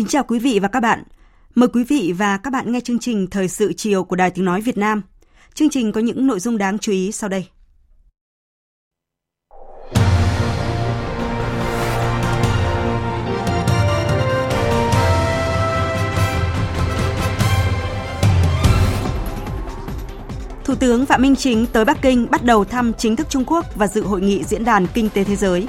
Kính chào quý vị và các bạn. Mời quý vị và các bạn nghe chương trình Thời sự chiều của Đài Tiếng Nói Việt Nam. Chương trình có những nội dung đáng chú ý sau đây. Thủ tướng Phạm Minh Chính tới Bắc Kinh bắt đầu thăm chính thức Trung Quốc và dự hội nghị diễn đàn kinh tế thế giới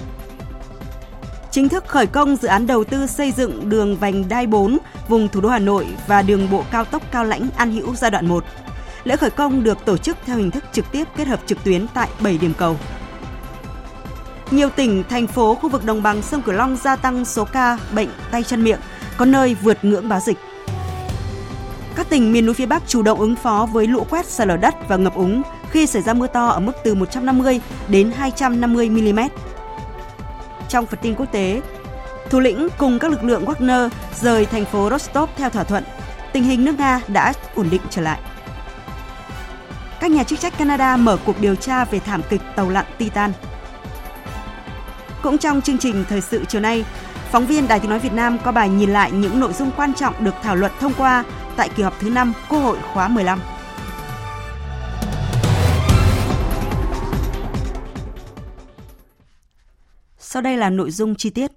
chính thức khởi công dự án đầu tư xây dựng đường vành đai 4 vùng thủ đô Hà Nội và đường bộ cao tốc Cao Lãnh An Hữu giai đoạn 1. Lễ khởi công được tổ chức theo hình thức trực tiếp kết hợp trực tuyến tại 7 điểm cầu. Nhiều tỉnh, thành phố khu vực đồng bằng sông Cửu Long gia tăng số ca bệnh tay chân miệng, có nơi vượt ngưỡng báo dịch. Các tỉnh miền núi phía Bắc chủ động ứng phó với lũ quét, sạt lở đất và ngập úng khi xảy ra mưa to ở mức từ 150 đến 250 mm trong phần tin quốc tế, thủ lĩnh cùng các lực lượng Wagner rời thành phố Rostov theo thỏa thuận. Tình hình nước Nga đã ổn định trở lại. Các nhà chức trách Canada mở cuộc điều tra về thảm kịch tàu lặn Titan. Cũng trong chương trình thời sự chiều nay, phóng viên Đài Tiếng nói Việt Nam có bài nhìn lại những nội dung quan trọng được thảo luận thông qua tại kỳ họp thứ 5 Quốc hội khóa 15. Sau đây là nội dung chi tiết.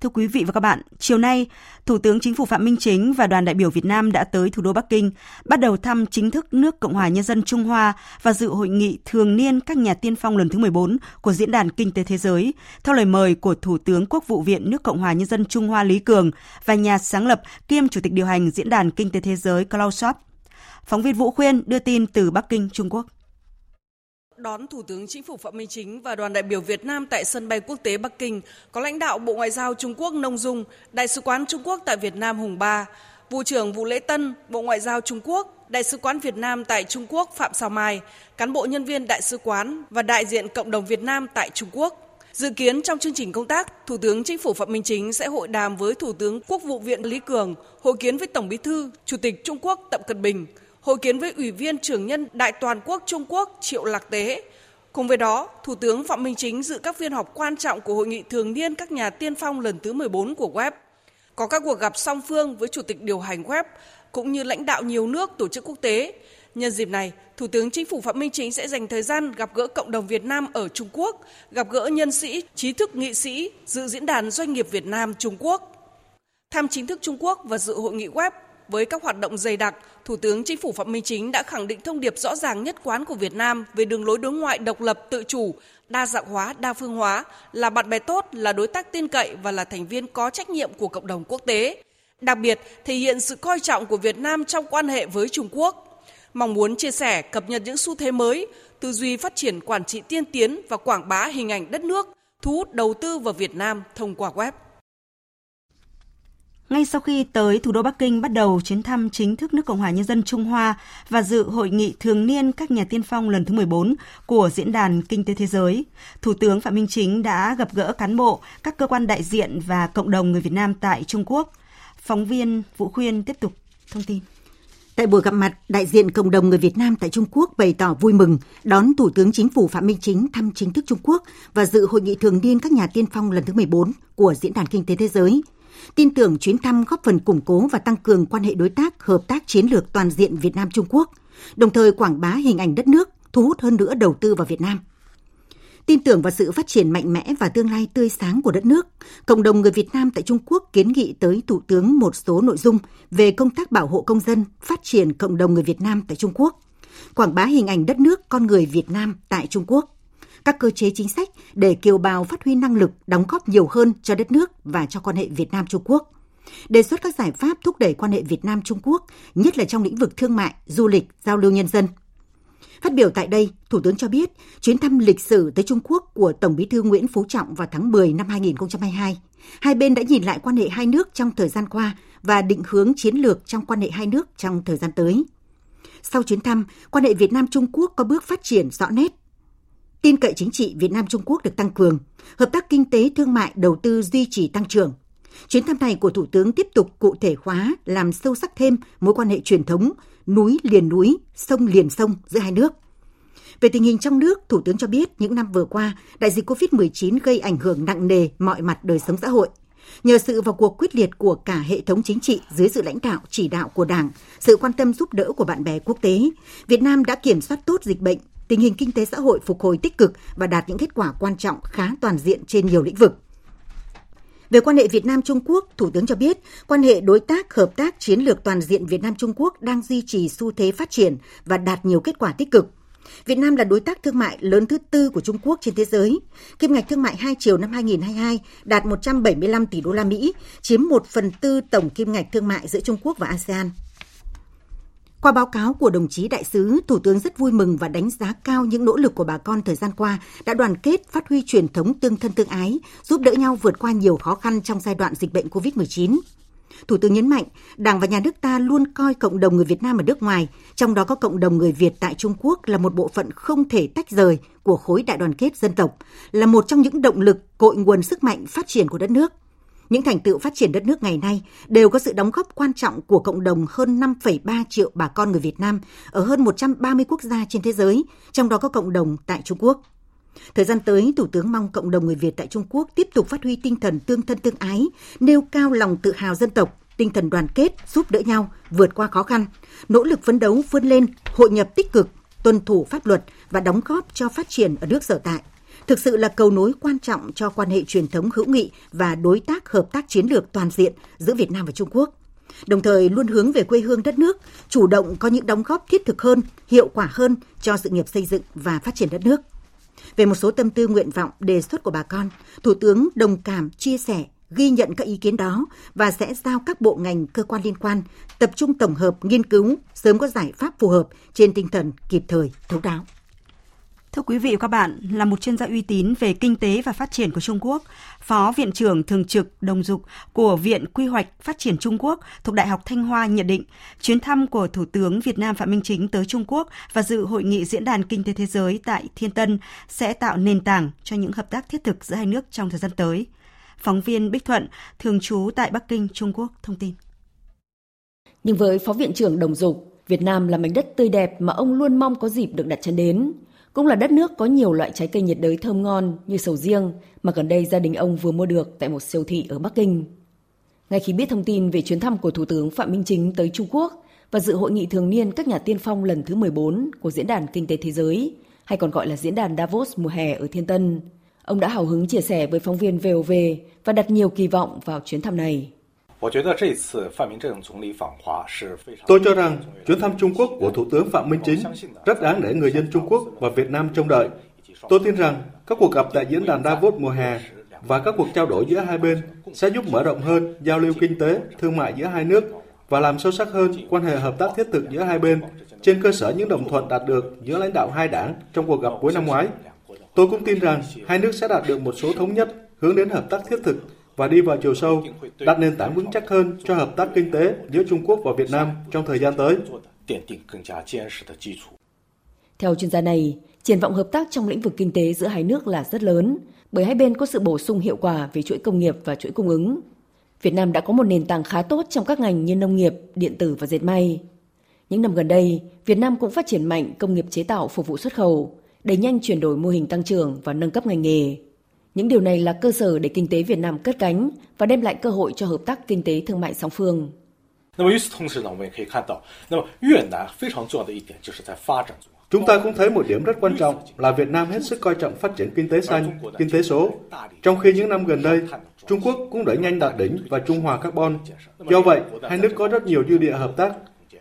Thưa quý vị và các bạn, chiều nay, Thủ tướng Chính phủ Phạm Minh Chính và đoàn đại biểu Việt Nam đã tới thủ đô Bắc Kinh, bắt đầu thăm chính thức nước Cộng hòa Nhân dân Trung Hoa và dự hội nghị thường niên các nhà tiên phong lần thứ 14 của Diễn đàn Kinh tế Thế giới, theo lời mời của Thủ tướng Quốc vụ viện nước Cộng hòa Nhân dân Trung Hoa Lý Cường và nhà sáng lập kiêm Chủ tịch điều hành Diễn đàn Kinh tế Thế giới Klaus Schwab. Phóng viên Vũ Khuyên đưa tin từ Bắc Kinh, Trung Quốc đón Thủ tướng Chính phủ Phạm Minh Chính và đoàn đại biểu Việt Nam tại sân bay quốc tế Bắc Kinh có lãnh đạo Bộ Ngoại giao Trung Quốc Nông Dung, Đại sứ quán Trung Quốc tại Việt Nam Hùng Ba, Vụ trưởng Vụ Lễ Tân, Bộ Ngoại giao Trung Quốc, Đại sứ quán Việt Nam tại Trung Quốc Phạm Sao Mai, cán bộ nhân viên đại sứ quán và đại diện cộng đồng Việt Nam tại Trung Quốc. Dự kiến trong chương trình công tác, Thủ tướng Chính phủ Phạm Minh Chính sẽ hội đàm với Thủ tướng Quốc vụ viện Lý Cường, hội kiến với Tổng Bí thư, Chủ tịch Trung Quốc Tập Cận Bình, hội kiến với Ủy viên trưởng nhân Đại toàn quốc Trung Quốc Triệu Lạc Tế. Cùng với đó, Thủ tướng Phạm Minh Chính dự các phiên họp quan trọng của Hội nghị thường niên các nhà tiên phong lần thứ 14 của WEB. Có các cuộc gặp song phương với Chủ tịch điều hành WEB cũng như lãnh đạo nhiều nước tổ chức quốc tế. Nhân dịp này, Thủ tướng Chính phủ Phạm Minh Chính sẽ dành thời gian gặp gỡ cộng đồng Việt Nam ở Trung Quốc, gặp gỡ nhân sĩ, trí thức nghị sĩ, dự diễn đàn doanh nghiệp Việt Nam Trung Quốc. Thăm chính thức Trung Quốc và dự hội nghị web với các hoạt động dày đặc, Thủ tướng Chính phủ Phạm Minh Chính đã khẳng định thông điệp rõ ràng nhất quán của Việt Nam về đường lối đối ngoại độc lập tự chủ, đa dạng hóa, đa phương hóa, là bạn bè tốt, là đối tác tin cậy và là thành viên có trách nhiệm của cộng đồng quốc tế. Đặc biệt, thể hiện sự coi trọng của Việt Nam trong quan hệ với Trung Quốc. Mong muốn chia sẻ, cập nhật những xu thế mới, tư duy phát triển quản trị tiên tiến và quảng bá hình ảnh đất nước, thu hút đầu tư vào Việt Nam thông qua web. Ngay sau khi tới thủ đô Bắc Kinh bắt đầu chuyến thăm chính thức nước Cộng hòa Nhân dân Trung Hoa và dự hội nghị thường niên các nhà tiên phong lần thứ 14 của Diễn đàn Kinh tế Thế giới, Thủ tướng Phạm Minh Chính đã gặp gỡ cán bộ, các cơ quan đại diện và cộng đồng người Việt Nam tại Trung Quốc. Phóng viên Vũ Khuyên tiếp tục thông tin. Tại buổi gặp mặt, đại diện cộng đồng người Việt Nam tại Trung Quốc bày tỏ vui mừng đón Thủ tướng Chính phủ Phạm Minh Chính thăm chính thức Trung Quốc và dự hội nghị thường niên các nhà tiên phong lần thứ 14 của Diễn đàn Kinh tế Thế giới – tin tưởng chuyến thăm góp phần củng cố và tăng cường quan hệ đối tác, hợp tác chiến lược toàn diện Việt Nam Trung Quốc, đồng thời quảng bá hình ảnh đất nước, thu hút hơn nữa đầu tư vào Việt Nam. Tin tưởng vào sự phát triển mạnh mẽ và tương lai tươi sáng của đất nước, cộng đồng người Việt Nam tại Trung Quốc kiến nghị tới Thủ tướng một số nội dung về công tác bảo hộ công dân, phát triển cộng đồng người Việt Nam tại Trung Quốc, quảng bá hình ảnh đất nước con người Việt Nam tại Trung Quốc, các cơ chế chính sách để kiều bào phát huy năng lực, đóng góp nhiều hơn cho đất nước và cho quan hệ Việt Nam Trung Quốc. Đề xuất các giải pháp thúc đẩy quan hệ Việt Nam Trung Quốc, nhất là trong lĩnh vực thương mại, du lịch, giao lưu nhân dân. Phát biểu tại đây, Thủ tướng cho biết chuyến thăm lịch sử tới Trung Quốc của Tổng Bí thư Nguyễn Phú Trọng vào tháng 10 năm 2022, hai bên đã nhìn lại quan hệ hai nước trong thời gian qua và định hướng chiến lược trong quan hệ hai nước trong thời gian tới. Sau chuyến thăm, quan hệ Việt Nam Trung Quốc có bước phát triển rõ nét. Tin cậy chính trị Việt Nam Trung Quốc được tăng cường, hợp tác kinh tế thương mại đầu tư duy trì tăng trưởng. Chuyến thăm này của Thủ tướng tiếp tục cụ thể hóa, làm sâu sắc thêm mối quan hệ truyền thống, núi liền núi, sông liền sông giữa hai nước. Về tình hình trong nước, Thủ tướng cho biết những năm vừa qua, đại dịch COVID-19 gây ảnh hưởng nặng nề mọi mặt đời sống xã hội. Nhờ sự vào cuộc quyết liệt của cả hệ thống chính trị dưới sự lãnh đạo chỉ đạo của Đảng, sự quan tâm giúp đỡ của bạn bè quốc tế, Việt Nam đã kiểm soát tốt dịch bệnh, tình hình kinh tế xã hội phục hồi tích cực và đạt những kết quả quan trọng khá toàn diện trên nhiều lĩnh vực. Về quan hệ Việt Nam Trung Quốc, Thủ tướng cho biết, quan hệ đối tác hợp tác chiến lược toàn diện Việt Nam Trung Quốc đang duy trì xu thế phát triển và đạt nhiều kết quả tích cực. Việt Nam là đối tác thương mại lớn thứ tư của Trung Quốc trên thế giới. Kim ngạch thương mại hai chiều năm 2022 đạt 175 tỷ đô la Mỹ, chiếm 1 phần tư tổng kim ngạch thương mại giữa Trung Quốc và ASEAN. Qua báo cáo của đồng chí đại sứ, Thủ tướng rất vui mừng và đánh giá cao những nỗ lực của bà con thời gian qua đã đoàn kết phát huy truyền thống tương thân tương ái, giúp đỡ nhau vượt qua nhiều khó khăn trong giai đoạn dịch bệnh COVID-19. Thủ tướng nhấn mạnh, Đảng và nhà nước ta luôn coi cộng đồng người Việt Nam ở nước ngoài, trong đó có cộng đồng người Việt tại Trung Quốc là một bộ phận không thể tách rời của khối đại đoàn kết dân tộc, là một trong những động lực cội nguồn sức mạnh phát triển của đất nước. Những thành tựu phát triển đất nước ngày nay đều có sự đóng góp quan trọng của cộng đồng hơn 5,3 triệu bà con người Việt Nam ở hơn 130 quốc gia trên thế giới, trong đó có cộng đồng tại Trung Quốc. Thời gian tới, Thủ tướng mong cộng đồng người Việt tại Trung Quốc tiếp tục phát huy tinh thần tương thân tương ái, nêu cao lòng tự hào dân tộc, tinh thần đoàn kết, giúp đỡ nhau, vượt qua khó khăn, nỗ lực phấn đấu vươn lên, hội nhập tích cực, tuân thủ pháp luật và đóng góp cho phát triển ở nước sở tại. Thực sự là cầu nối quan trọng cho quan hệ truyền thống hữu nghị và đối tác hợp tác chiến lược toàn diện giữa Việt Nam và Trung Quốc. Đồng thời luôn hướng về quê hương đất nước, chủ động có những đóng góp thiết thực hơn, hiệu quả hơn cho sự nghiệp xây dựng và phát triển đất nước. Về một số tâm tư nguyện vọng đề xuất của bà con, Thủ tướng đồng cảm, chia sẻ, ghi nhận các ý kiến đó và sẽ giao các bộ ngành cơ quan liên quan tập trung tổng hợp nghiên cứu sớm có giải pháp phù hợp trên tinh thần kịp thời thấu đáo. Thưa quý vị và các bạn, là một chuyên gia uy tín về kinh tế và phát triển của Trung Quốc, Phó Viện trưởng Thường trực Đồng Dục của Viện Quy hoạch Phát triển Trung Quốc thuộc Đại học Thanh Hoa nhận định, chuyến thăm của Thủ tướng Việt Nam Phạm Minh Chính tới Trung Quốc và dự hội nghị Diễn đàn Kinh tế Thế giới tại Thiên Tân sẽ tạo nền tảng cho những hợp tác thiết thực giữa hai nước trong thời gian tới. Phóng viên Bích Thuận, thường trú tại Bắc Kinh, Trung Quốc, thông tin. Nhưng với Phó Viện trưởng Đồng Dục, Việt Nam là mảnh đất tươi đẹp mà ông luôn mong có dịp được đặt chân đến – cũng là đất nước có nhiều loại trái cây nhiệt đới thơm ngon như sầu riêng mà gần đây gia đình ông vừa mua được tại một siêu thị ở Bắc Kinh. Ngay khi biết thông tin về chuyến thăm của Thủ tướng Phạm Minh Chính tới Trung Quốc và dự hội nghị thường niên các nhà tiên phong lần thứ 14 của Diễn đàn Kinh tế Thế giới, hay còn gọi là Diễn đàn Davos mùa hè ở Thiên Tân, ông đã hào hứng chia sẻ với phóng viên VOV và đặt nhiều kỳ vọng vào chuyến thăm này. Tôi cho rằng chuyến thăm Trung Quốc của Thủ tướng Phạm Minh Chính rất đáng để người dân Trung Quốc và Việt Nam trông đợi. Tôi tin rằng các cuộc gặp tại diễn đàn Davos mùa hè và các cuộc trao đổi giữa hai bên sẽ giúp mở rộng hơn giao lưu kinh tế, thương mại giữa hai nước và làm sâu sắc hơn quan hệ hợp tác thiết thực giữa hai bên trên cơ sở những đồng thuận đạt được giữa lãnh đạo hai đảng trong cuộc gặp cuối năm ngoái. Tôi cũng tin rằng hai nước sẽ đạt được một số thống nhất hướng đến hợp tác thiết thực và đi vào chiều sâu, đặt nền tảng vững chắc hơn cho hợp tác kinh tế giữa Trung Quốc và Việt Nam trong thời gian tới. Theo chuyên gia này, triển vọng hợp tác trong lĩnh vực kinh tế giữa hai nước là rất lớn, bởi hai bên có sự bổ sung hiệu quả về chuỗi công nghiệp và chuỗi cung ứng. Việt Nam đã có một nền tảng khá tốt trong các ngành như nông nghiệp, điện tử và dệt may. Những năm gần đây, Việt Nam cũng phát triển mạnh công nghiệp chế tạo phục vụ xuất khẩu, đẩy nhanh chuyển đổi mô hình tăng trưởng và nâng cấp ngành nghề. Những điều này là cơ sở để kinh tế Việt Nam cất cánh và đem lại cơ hội cho hợp tác kinh tế thương mại song phương. Chúng ta cũng thấy một điểm rất quan trọng là Việt Nam hết sức coi trọng phát triển kinh tế xanh, kinh tế số. Trong khi những năm gần đây, Trung Quốc cũng đẩy nhanh đạt đỉnh và trung hòa carbon. Do vậy, hai nước có rất nhiều dư địa hợp tác.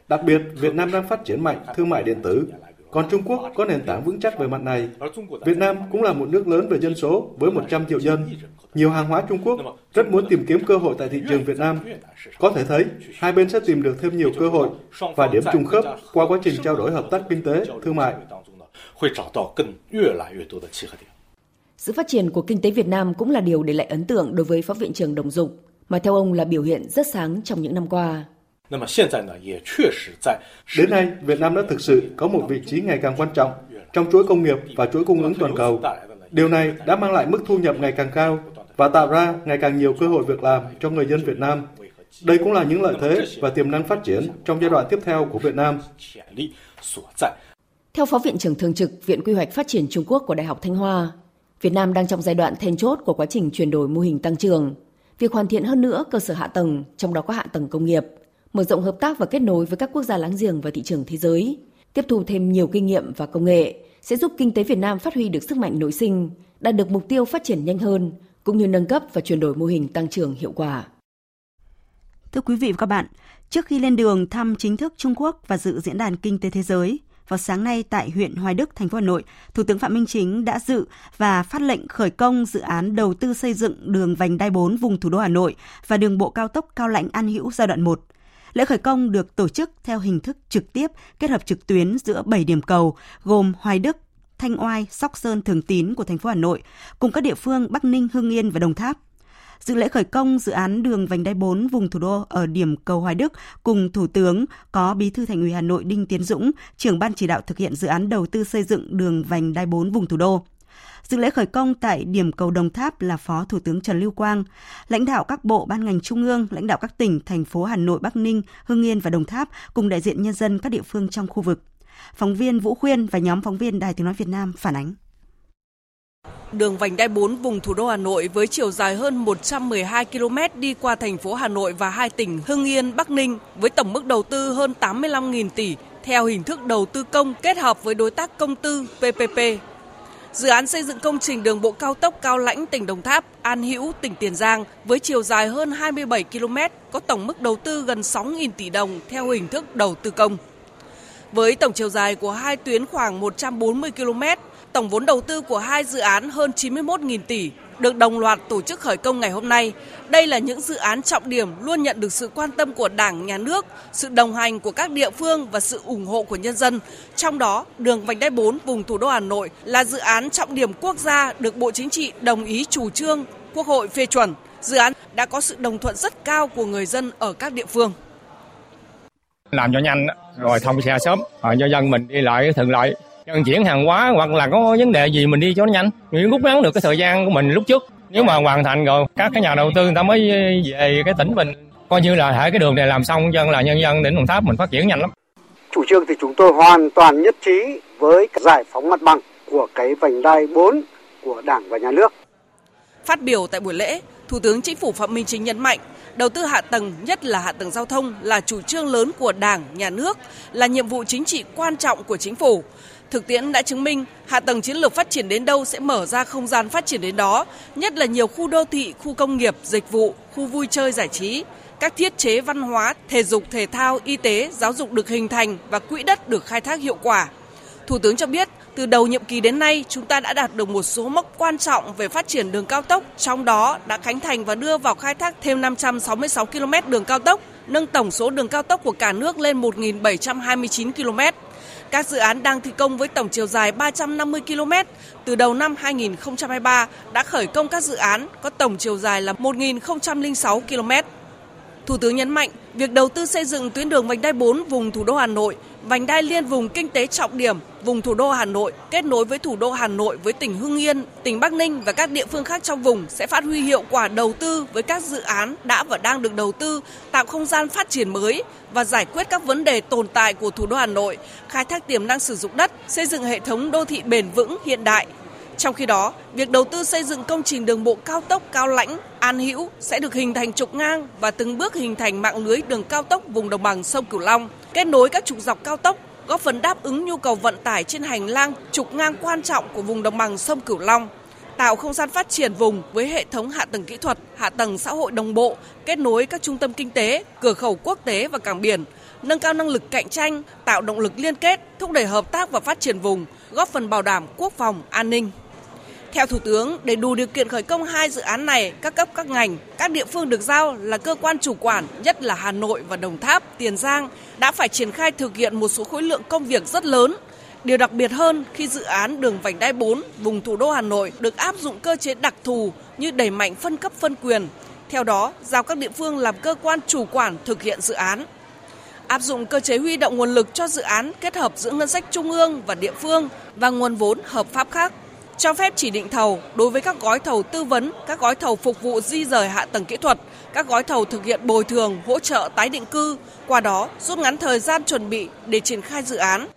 Đặc biệt, Việt Nam đang phát triển mạnh thương mại điện tử còn Trung Quốc có nền tảng vững chắc về mặt này. Việt Nam cũng là một nước lớn về dân số với 100 triệu dân. Nhiều hàng hóa Trung Quốc rất muốn tìm kiếm cơ hội tại thị trường Việt Nam. Có thể thấy, hai bên sẽ tìm được thêm nhiều cơ hội và điểm trùng khớp qua quá trình trao đổi hợp tác kinh tế, thương mại. Sự phát triển của kinh tế Việt Nam cũng là điều để lại ấn tượng đối với Phó Viện trưởng Đồng Dục, mà theo ông là biểu hiện rất sáng trong những năm qua. Đến nay, Việt Nam đã thực sự có một vị trí ngày càng quan trọng trong chuỗi công nghiệp và chuỗi cung ứng toàn cầu. Điều này đã mang lại mức thu nhập ngày càng cao và tạo ra ngày càng nhiều cơ hội việc làm cho người dân Việt Nam. Đây cũng là những lợi thế và tiềm năng phát triển trong giai đoạn tiếp theo của Việt Nam. Theo Phó Viện trưởng Thường trực Viện Quy hoạch Phát triển Trung Quốc của Đại học Thanh Hoa, Việt Nam đang trong giai đoạn then chốt của quá trình chuyển đổi mô hình tăng trưởng. Việc hoàn thiện hơn nữa cơ sở hạ tầng, trong đó có hạ tầng công nghiệp, mở rộng hợp tác và kết nối với các quốc gia láng giềng và thị trường thế giới, tiếp thu thêm nhiều kinh nghiệm và công nghệ sẽ giúp kinh tế Việt Nam phát huy được sức mạnh nội sinh, đạt được mục tiêu phát triển nhanh hơn, cũng như nâng cấp và chuyển đổi mô hình tăng trưởng hiệu quả. Thưa quý vị và các bạn, trước khi lên đường thăm chính thức Trung Quốc và dự diễn đàn kinh tế thế giới, vào sáng nay tại huyện Hoài Đức, thành phố Hà Nội, Thủ tướng Phạm Minh Chính đã dự và phát lệnh khởi công dự án đầu tư xây dựng đường vành đai 4 vùng thủ đô Hà Nội và đường bộ cao tốc Cao Lãnh An Hữu giai đoạn 1. Lễ khởi công được tổ chức theo hình thức trực tiếp kết hợp trực tuyến giữa 7 điểm cầu gồm Hoài Đức, Thanh Oai, Sóc Sơn, Thường Tín của thành phố Hà Nội cùng các địa phương Bắc Ninh, Hưng Yên và Đồng Tháp. Dự lễ khởi công dự án đường vành đai 4 vùng thủ đô ở điểm cầu Hoài Đức cùng Thủ tướng có Bí thư Thành ủy Hà Nội Đinh Tiến Dũng, trưởng ban chỉ đạo thực hiện dự án đầu tư xây dựng đường vành đai 4 vùng thủ đô. Dự lễ khởi công tại điểm cầu Đồng Tháp là Phó Thủ tướng Trần Lưu Quang, lãnh đạo các bộ ban ngành trung ương, lãnh đạo các tỉnh, thành phố Hà Nội, Bắc Ninh, Hưng Yên và Đồng Tháp cùng đại diện nhân dân các địa phương trong khu vực. Phóng viên Vũ Khuyên và nhóm phóng viên Đài Tiếng Nói Việt Nam phản ánh. Đường vành đai 4 vùng thủ đô Hà Nội với chiều dài hơn 112 km đi qua thành phố Hà Nội và hai tỉnh Hưng Yên, Bắc Ninh với tổng mức đầu tư hơn 85.000 tỷ theo hình thức đầu tư công kết hợp với đối tác công tư PPP. Dự án xây dựng công trình đường bộ cao tốc Cao Lãnh tỉnh Đồng Tháp, An Hữu tỉnh Tiền Giang với chiều dài hơn 27 km có tổng mức đầu tư gần 6.000 tỷ đồng theo hình thức đầu tư công. Với tổng chiều dài của hai tuyến khoảng 140 km, tổng vốn đầu tư của hai dự án hơn 91.000 tỷ được đồng loạt tổ chức khởi công ngày hôm nay. Đây là những dự án trọng điểm luôn nhận được sự quan tâm của Đảng, Nhà nước, sự đồng hành của các địa phương và sự ủng hộ của nhân dân. Trong đó, đường vành đai 4 vùng thủ đô Hà Nội là dự án trọng điểm quốc gia được Bộ Chính trị đồng ý chủ trương, Quốc hội phê chuẩn. Dự án đã có sự đồng thuận rất cao của người dân ở các địa phương. Làm cho nhanh rồi thông xe sớm, rồi cho dân mình đi lại thuận lợi vận chuyển hàng hóa hoặc là có vấn đề gì mình đi cho nó nhanh mình rút ngắn được cái thời gian của mình lúc trước nếu mà hoàn thành rồi các cái nhà đầu tư người ta mới về cái tỉnh mình coi như là hệ cái đường này làm xong dân là nhân dân tỉnh Đồng Tháp mình phát triển nhanh lắm chủ trương thì chúng tôi hoàn toàn nhất trí với giải phóng mặt bằng của cái vành đai 4 của Đảng và Nhà nước. Phát biểu tại buổi lễ, Thủ tướng Chính phủ Phạm Minh Chính nhấn mạnh, đầu tư hạ tầng, nhất là hạ tầng giao thông là chủ trương lớn của Đảng, Nhà nước, là nhiệm vụ chính trị quan trọng của chính phủ. Thực tiễn đã chứng minh hạ tầng chiến lược phát triển đến đâu sẽ mở ra không gian phát triển đến đó, nhất là nhiều khu đô thị, khu công nghiệp, dịch vụ, khu vui chơi giải trí. Các thiết chế văn hóa, thể dục, thể thao, y tế, giáo dục được hình thành và quỹ đất được khai thác hiệu quả. Thủ tướng cho biết, từ đầu nhiệm kỳ đến nay, chúng ta đã đạt được một số mốc quan trọng về phát triển đường cao tốc, trong đó đã khánh thành và đưa vào khai thác thêm 566 km đường cao tốc, nâng tổng số đường cao tốc của cả nước lên 1.729 km. Các dự án đang thi công với tổng chiều dài 350 km. Từ đầu năm 2023 đã khởi công các dự án có tổng chiều dài là 1.006 km. Thủ tướng nhấn mạnh, việc đầu tư xây dựng tuyến đường vành đai 4 vùng thủ đô Hà Nội, vành đai liên vùng kinh tế trọng điểm vùng thủ đô Hà Nội kết nối với thủ đô Hà Nội với tỉnh Hưng Yên, tỉnh Bắc Ninh và các địa phương khác trong vùng sẽ phát huy hiệu quả đầu tư với các dự án đã và đang được đầu tư, tạo không gian phát triển mới và giải quyết các vấn đề tồn tại của thủ đô Hà Nội, khai thác tiềm năng sử dụng đất, xây dựng hệ thống đô thị bền vững hiện đại, trong khi đó, việc đầu tư xây dựng công trình đường bộ cao tốc Cao Lãnh, An Hữu sẽ được hình thành trục ngang và từng bước hình thành mạng lưới đường cao tốc vùng đồng bằng sông Cửu Long, kết nối các trục dọc cao tốc, góp phần đáp ứng nhu cầu vận tải trên hành lang trục ngang quan trọng của vùng đồng bằng sông Cửu Long. tạo không gian phát triển vùng với hệ thống hạ tầng kỹ thuật, hạ tầng xã hội đồng bộ, kết nối các trung tâm kinh tế, cửa khẩu quốc tế và cảng biển, nâng cao năng lực cạnh tranh, tạo động lực liên kết, thúc đẩy hợp tác và phát triển vùng, góp phần bảo đảm quốc phòng, an ninh. Theo Thủ tướng, để đủ điều kiện khởi công hai dự án này, các cấp các ngành, các địa phương được giao là cơ quan chủ quản, nhất là Hà Nội và Đồng Tháp, Tiền Giang, đã phải triển khai thực hiện một số khối lượng công việc rất lớn. Điều đặc biệt hơn khi dự án đường vành đai 4 vùng thủ đô Hà Nội được áp dụng cơ chế đặc thù như đẩy mạnh phân cấp phân quyền. Theo đó, giao các địa phương làm cơ quan chủ quản thực hiện dự án. Áp dụng cơ chế huy động nguồn lực cho dự án kết hợp giữa ngân sách trung ương và địa phương và nguồn vốn hợp pháp khác cho phép chỉ định thầu đối với các gói thầu tư vấn, các gói thầu phục vụ di rời hạ tầng kỹ thuật, các gói thầu thực hiện bồi thường, hỗ trợ tái định cư, qua đó rút ngắn thời gian chuẩn bị để triển khai dự án.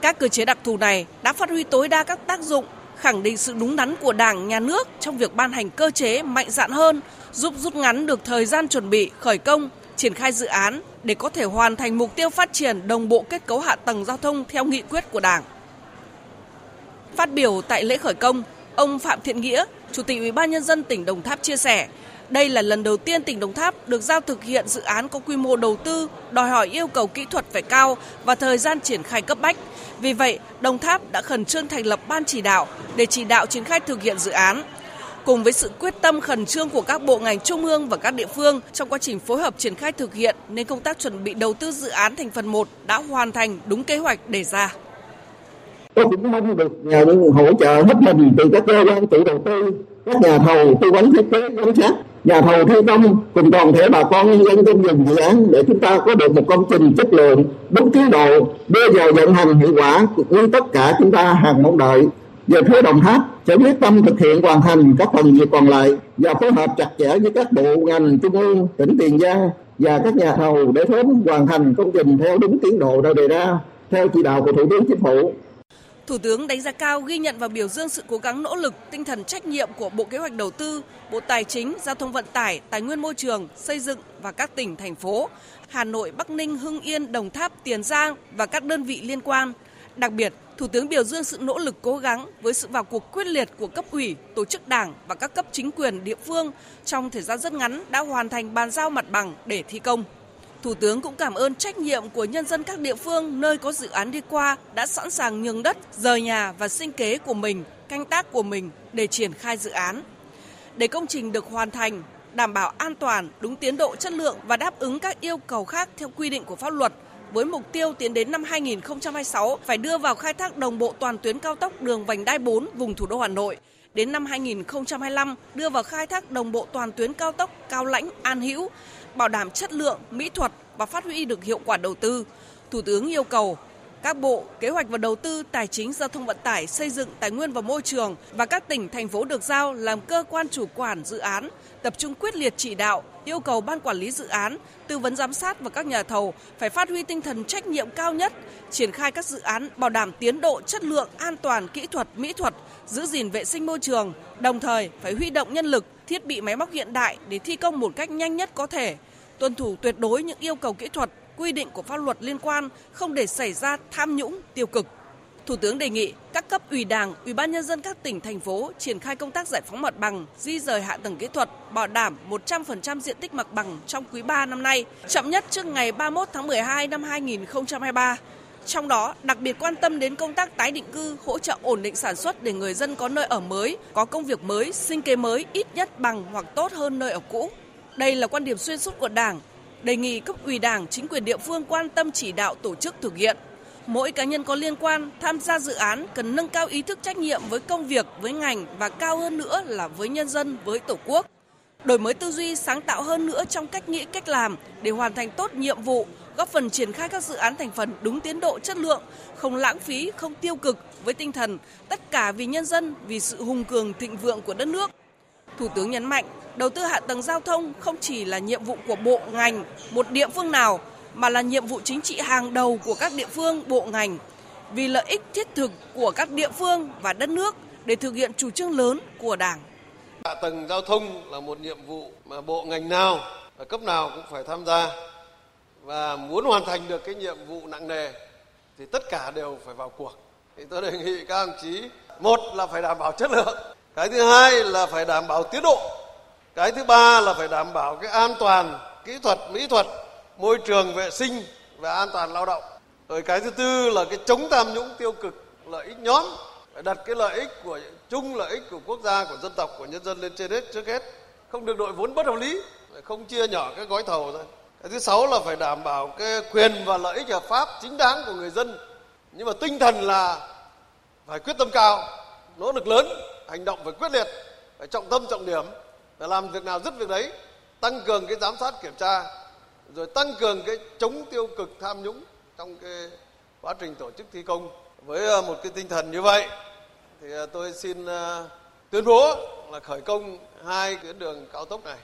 Các cơ chế đặc thù này đã phát huy tối đa các tác dụng, khẳng định sự đúng đắn của Đảng, Nhà nước trong việc ban hành cơ chế mạnh dạn hơn, giúp rút ngắn được thời gian chuẩn bị, khởi công, triển khai dự án để có thể hoàn thành mục tiêu phát triển đồng bộ kết cấu hạ tầng giao thông theo nghị quyết của Đảng. Phát biểu tại lễ khởi công, ông Phạm Thiện Nghĩa, Chủ tịch Ủy ban nhân dân tỉnh Đồng Tháp chia sẻ, đây là lần đầu tiên tỉnh Đồng Tháp được giao thực hiện dự án có quy mô đầu tư, đòi hỏi yêu cầu kỹ thuật phải cao và thời gian triển khai cấp bách. Vì vậy, Đồng Tháp đã khẩn trương thành lập ban chỉ đạo để chỉ đạo triển khai thực hiện dự án. Cùng với sự quyết tâm khẩn trương của các bộ ngành trung ương và các địa phương trong quá trình phối hợp triển khai thực hiện nên công tác chuẩn bị đầu tư dự án thành phần 1 đã hoàn thành đúng kế hoạch đề ra tôi cũng mong được nhờ những hỗ trợ hết mình từ các cơ quan chủ đầu tư, các nhà thầu, tư vấn thiết kế, giám sát. Nhà thầu thi công cùng toàn thể bà con nhân dân trong vùng dự án để chúng ta có được một công trình chất lượng, đúng tiến độ, đưa vào vận hành hiệu quả như tất cả chúng ta hàng mong đợi. Về phía đồng tháp, sẽ quyết tâm thực hiện hoàn thành các phần việc còn lại và phối hợp chặt chẽ với các bộ ngành, trung ương, tỉnh tiền giang và các nhà thầu để sớm hoàn thành công trình theo đúng tiến độ đã đề ra, theo chỉ đạo của thủ tướng chính phủ. Thủ tướng đánh giá cao ghi nhận và biểu dương sự cố gắng nỗ lực, tinh thần trách nhiệm của Bộ Kế hoạch Đầu tư, Bộ Tài chính, Giao thông Vận tải, Tài nguyên Môi trường, Xây dựng và các tỉnh, thành phố, Hà Nội, Bắc Ninh, Hưng Yên, Đồng Tháp, Tiền Giang và các đơn vị liên quan. Đặc biệt, Thủ tướng biểu dương sự nỗ lực cố gắng với sự vào cuộc quyết liệt của cấp ủy, tổ chức đảng và các cấp chính quyền địa phương trong thời gian rất ngắn đã hoàn thành bàn giao mặt bằng để thi công. Thủ tướng cũng cảm ơn trách nhiệm của nhân dân các địa phương nơi có dự án đi qua đã sẵn sàng nhường đất, rời nhà và sinh kế của mình, canh tác của mình để triển khai dự án. Để công trình được hoàn thành, đảm bảo an toàn, đúng tiến độ chất lượng và đáp ứng các yêu cầu khác theo quy định của pháp luật, với mục tiêu tiến đến năm 2026 phải đưa vào khai thác đồng bộ toàn tuyến cao tốc đường vành đai 4 vùng thủ đô Hà Nội. Đến năm 2025 đưa vào khai thác đồng bộ toàn tuyến cao tốc Cao Lãnh An Hữu bảo đảm chất lượng, mỹ thuật và phát huy được hiệu quả đầu tư. Thủ tướng yêu cầu các bộ kế hoạch và đầu tư, tài chính, giao thông vận tải, xây dựng, tài nguyên và môi trường và các tỉnh thành phố được giao làm cơ quan chủ quản dự án tập trung quyết liệt chỉ đạo, yêu cầu ban quản lý dự án, tư vấn giám sát và các nhà thầu phải phát huy tinh thần trách nhiệm cao nhất, triển khai các dự án bảo đảm tiến độ, chất lượng, an toàn, kỹ thuật, mỹ thuật, giữ gìn vệ sinh môi trường, đồng thời phải huy động nhân lực, thiết bị máy móc hiện đại để thi công một cách nhanh nhất có thể, tuân thủ tuyệt đối những yêu cầu kỹ thuật, quy định của pháp luật liên quan, không để xảy ra tham nhũng, tiêu cực. Thủ tướng đề nghị các cấp ủy Đảng, Ủy ban nhân dân các tỉnh thành phố triển khai công tác giải phóng mặt bằng, di rời hạ tầng kỹ thuật, bảo đảm 100% diện tích mặt bằng trong quý 3 năm nay, chậm nhất trước ngày 31 tháng 12 năm 2023. Trong đó, đặc biệt quan tâm đến công tác tái định cư, hỗ trợ ổn định sản xuất để người dân có nơi ở mới, có công việc mới, sinh kế mới ít nhất bằng hoặc tốt hơn nơi ở cũ. Đây là quan điểm xuyên suốt của Đảng, đề nghị cấp ủy Đảng, chính quyền địa phương quan tâm chỉ đạo tổ chức thực hiện. Mỗi cá nhân có liên quan tham gia dự án cần nâng cao ý thức trách nhiệm với công việc, với ngành và cao hơn nữa là với nhân dân, với Tổ quốc. Đổi mới tư duy sáng tạo hơn nữa trong cách nghĩ, cách làm để hoàn thành tốt nhiệm vụ, góp phần triển khai các dự án thành phần đúng tiến độ chất lượng, không lãng phí, không tiêu cực với tinh thần tất cả vì nhân dân, vì sự hùng cường thịnh vượng của đất nước. Thủ tướng nhấn mạnh, đầu tư hạ tầng giao thông không chỉ là nhiệm vụ của bộ ngành, một địa phương nào mà là nhiệm vụ chính trị hàng đầu của các địa phương, bộ ngành vì lợi ích thiết thực của các địa phương và đất nước để thực hiện chủ trương lớn của Đảng. Hạ tầng giao thông là một nhiệm vụ mà bộ ngành nào và cấp nào cũng phải tham gia và muốn hoàn thành được cái nhiệm vụ nặng nề thì tất cả đều phải vào cuộc. Thì tôi đề nghị các đồng chí một là phải đảm bảo chất lượng, cái thứ hai là phải đảm bảo tiến độ. Cái thứ ba là phải đảm bảo cái an toàn kỹ thuật, mỹ thuật, môi trường vệ sinh và an toàn lao động. Rồi cái thứ tư là cái chống tham nhũng tiêu cực, lợi ích nhóm. Phải đặt cái lợi ích của chung, lợi ích của quốc gia, của dân tộc, của nhân dân lên trên hết, trước hết. Không được đội vốn bất hợp lý không chia nhỏ cái gói thầu thôi. Cái thứ sáu là phải đảm bảo cái quyền và lợi ích hợp pháp chính đáng của người dân. Nhưng mà tinh thần là phải quyết tâm cao, nỗ lực lớn hành động phải quyết liệt phải trọng tâm trọng điểm phải làm việc nào dứt việc đấy tăng cường cái giám sát kiểm tra rồi tăng cường cái chống tiêu cực tham nhũng trong cái quá trình tổ chức thi công với ờ, một cái tinh thần như vậy thì ờ, tôi xin ờ, tuyên bố là khởi công hai tuyến đường cao tốc này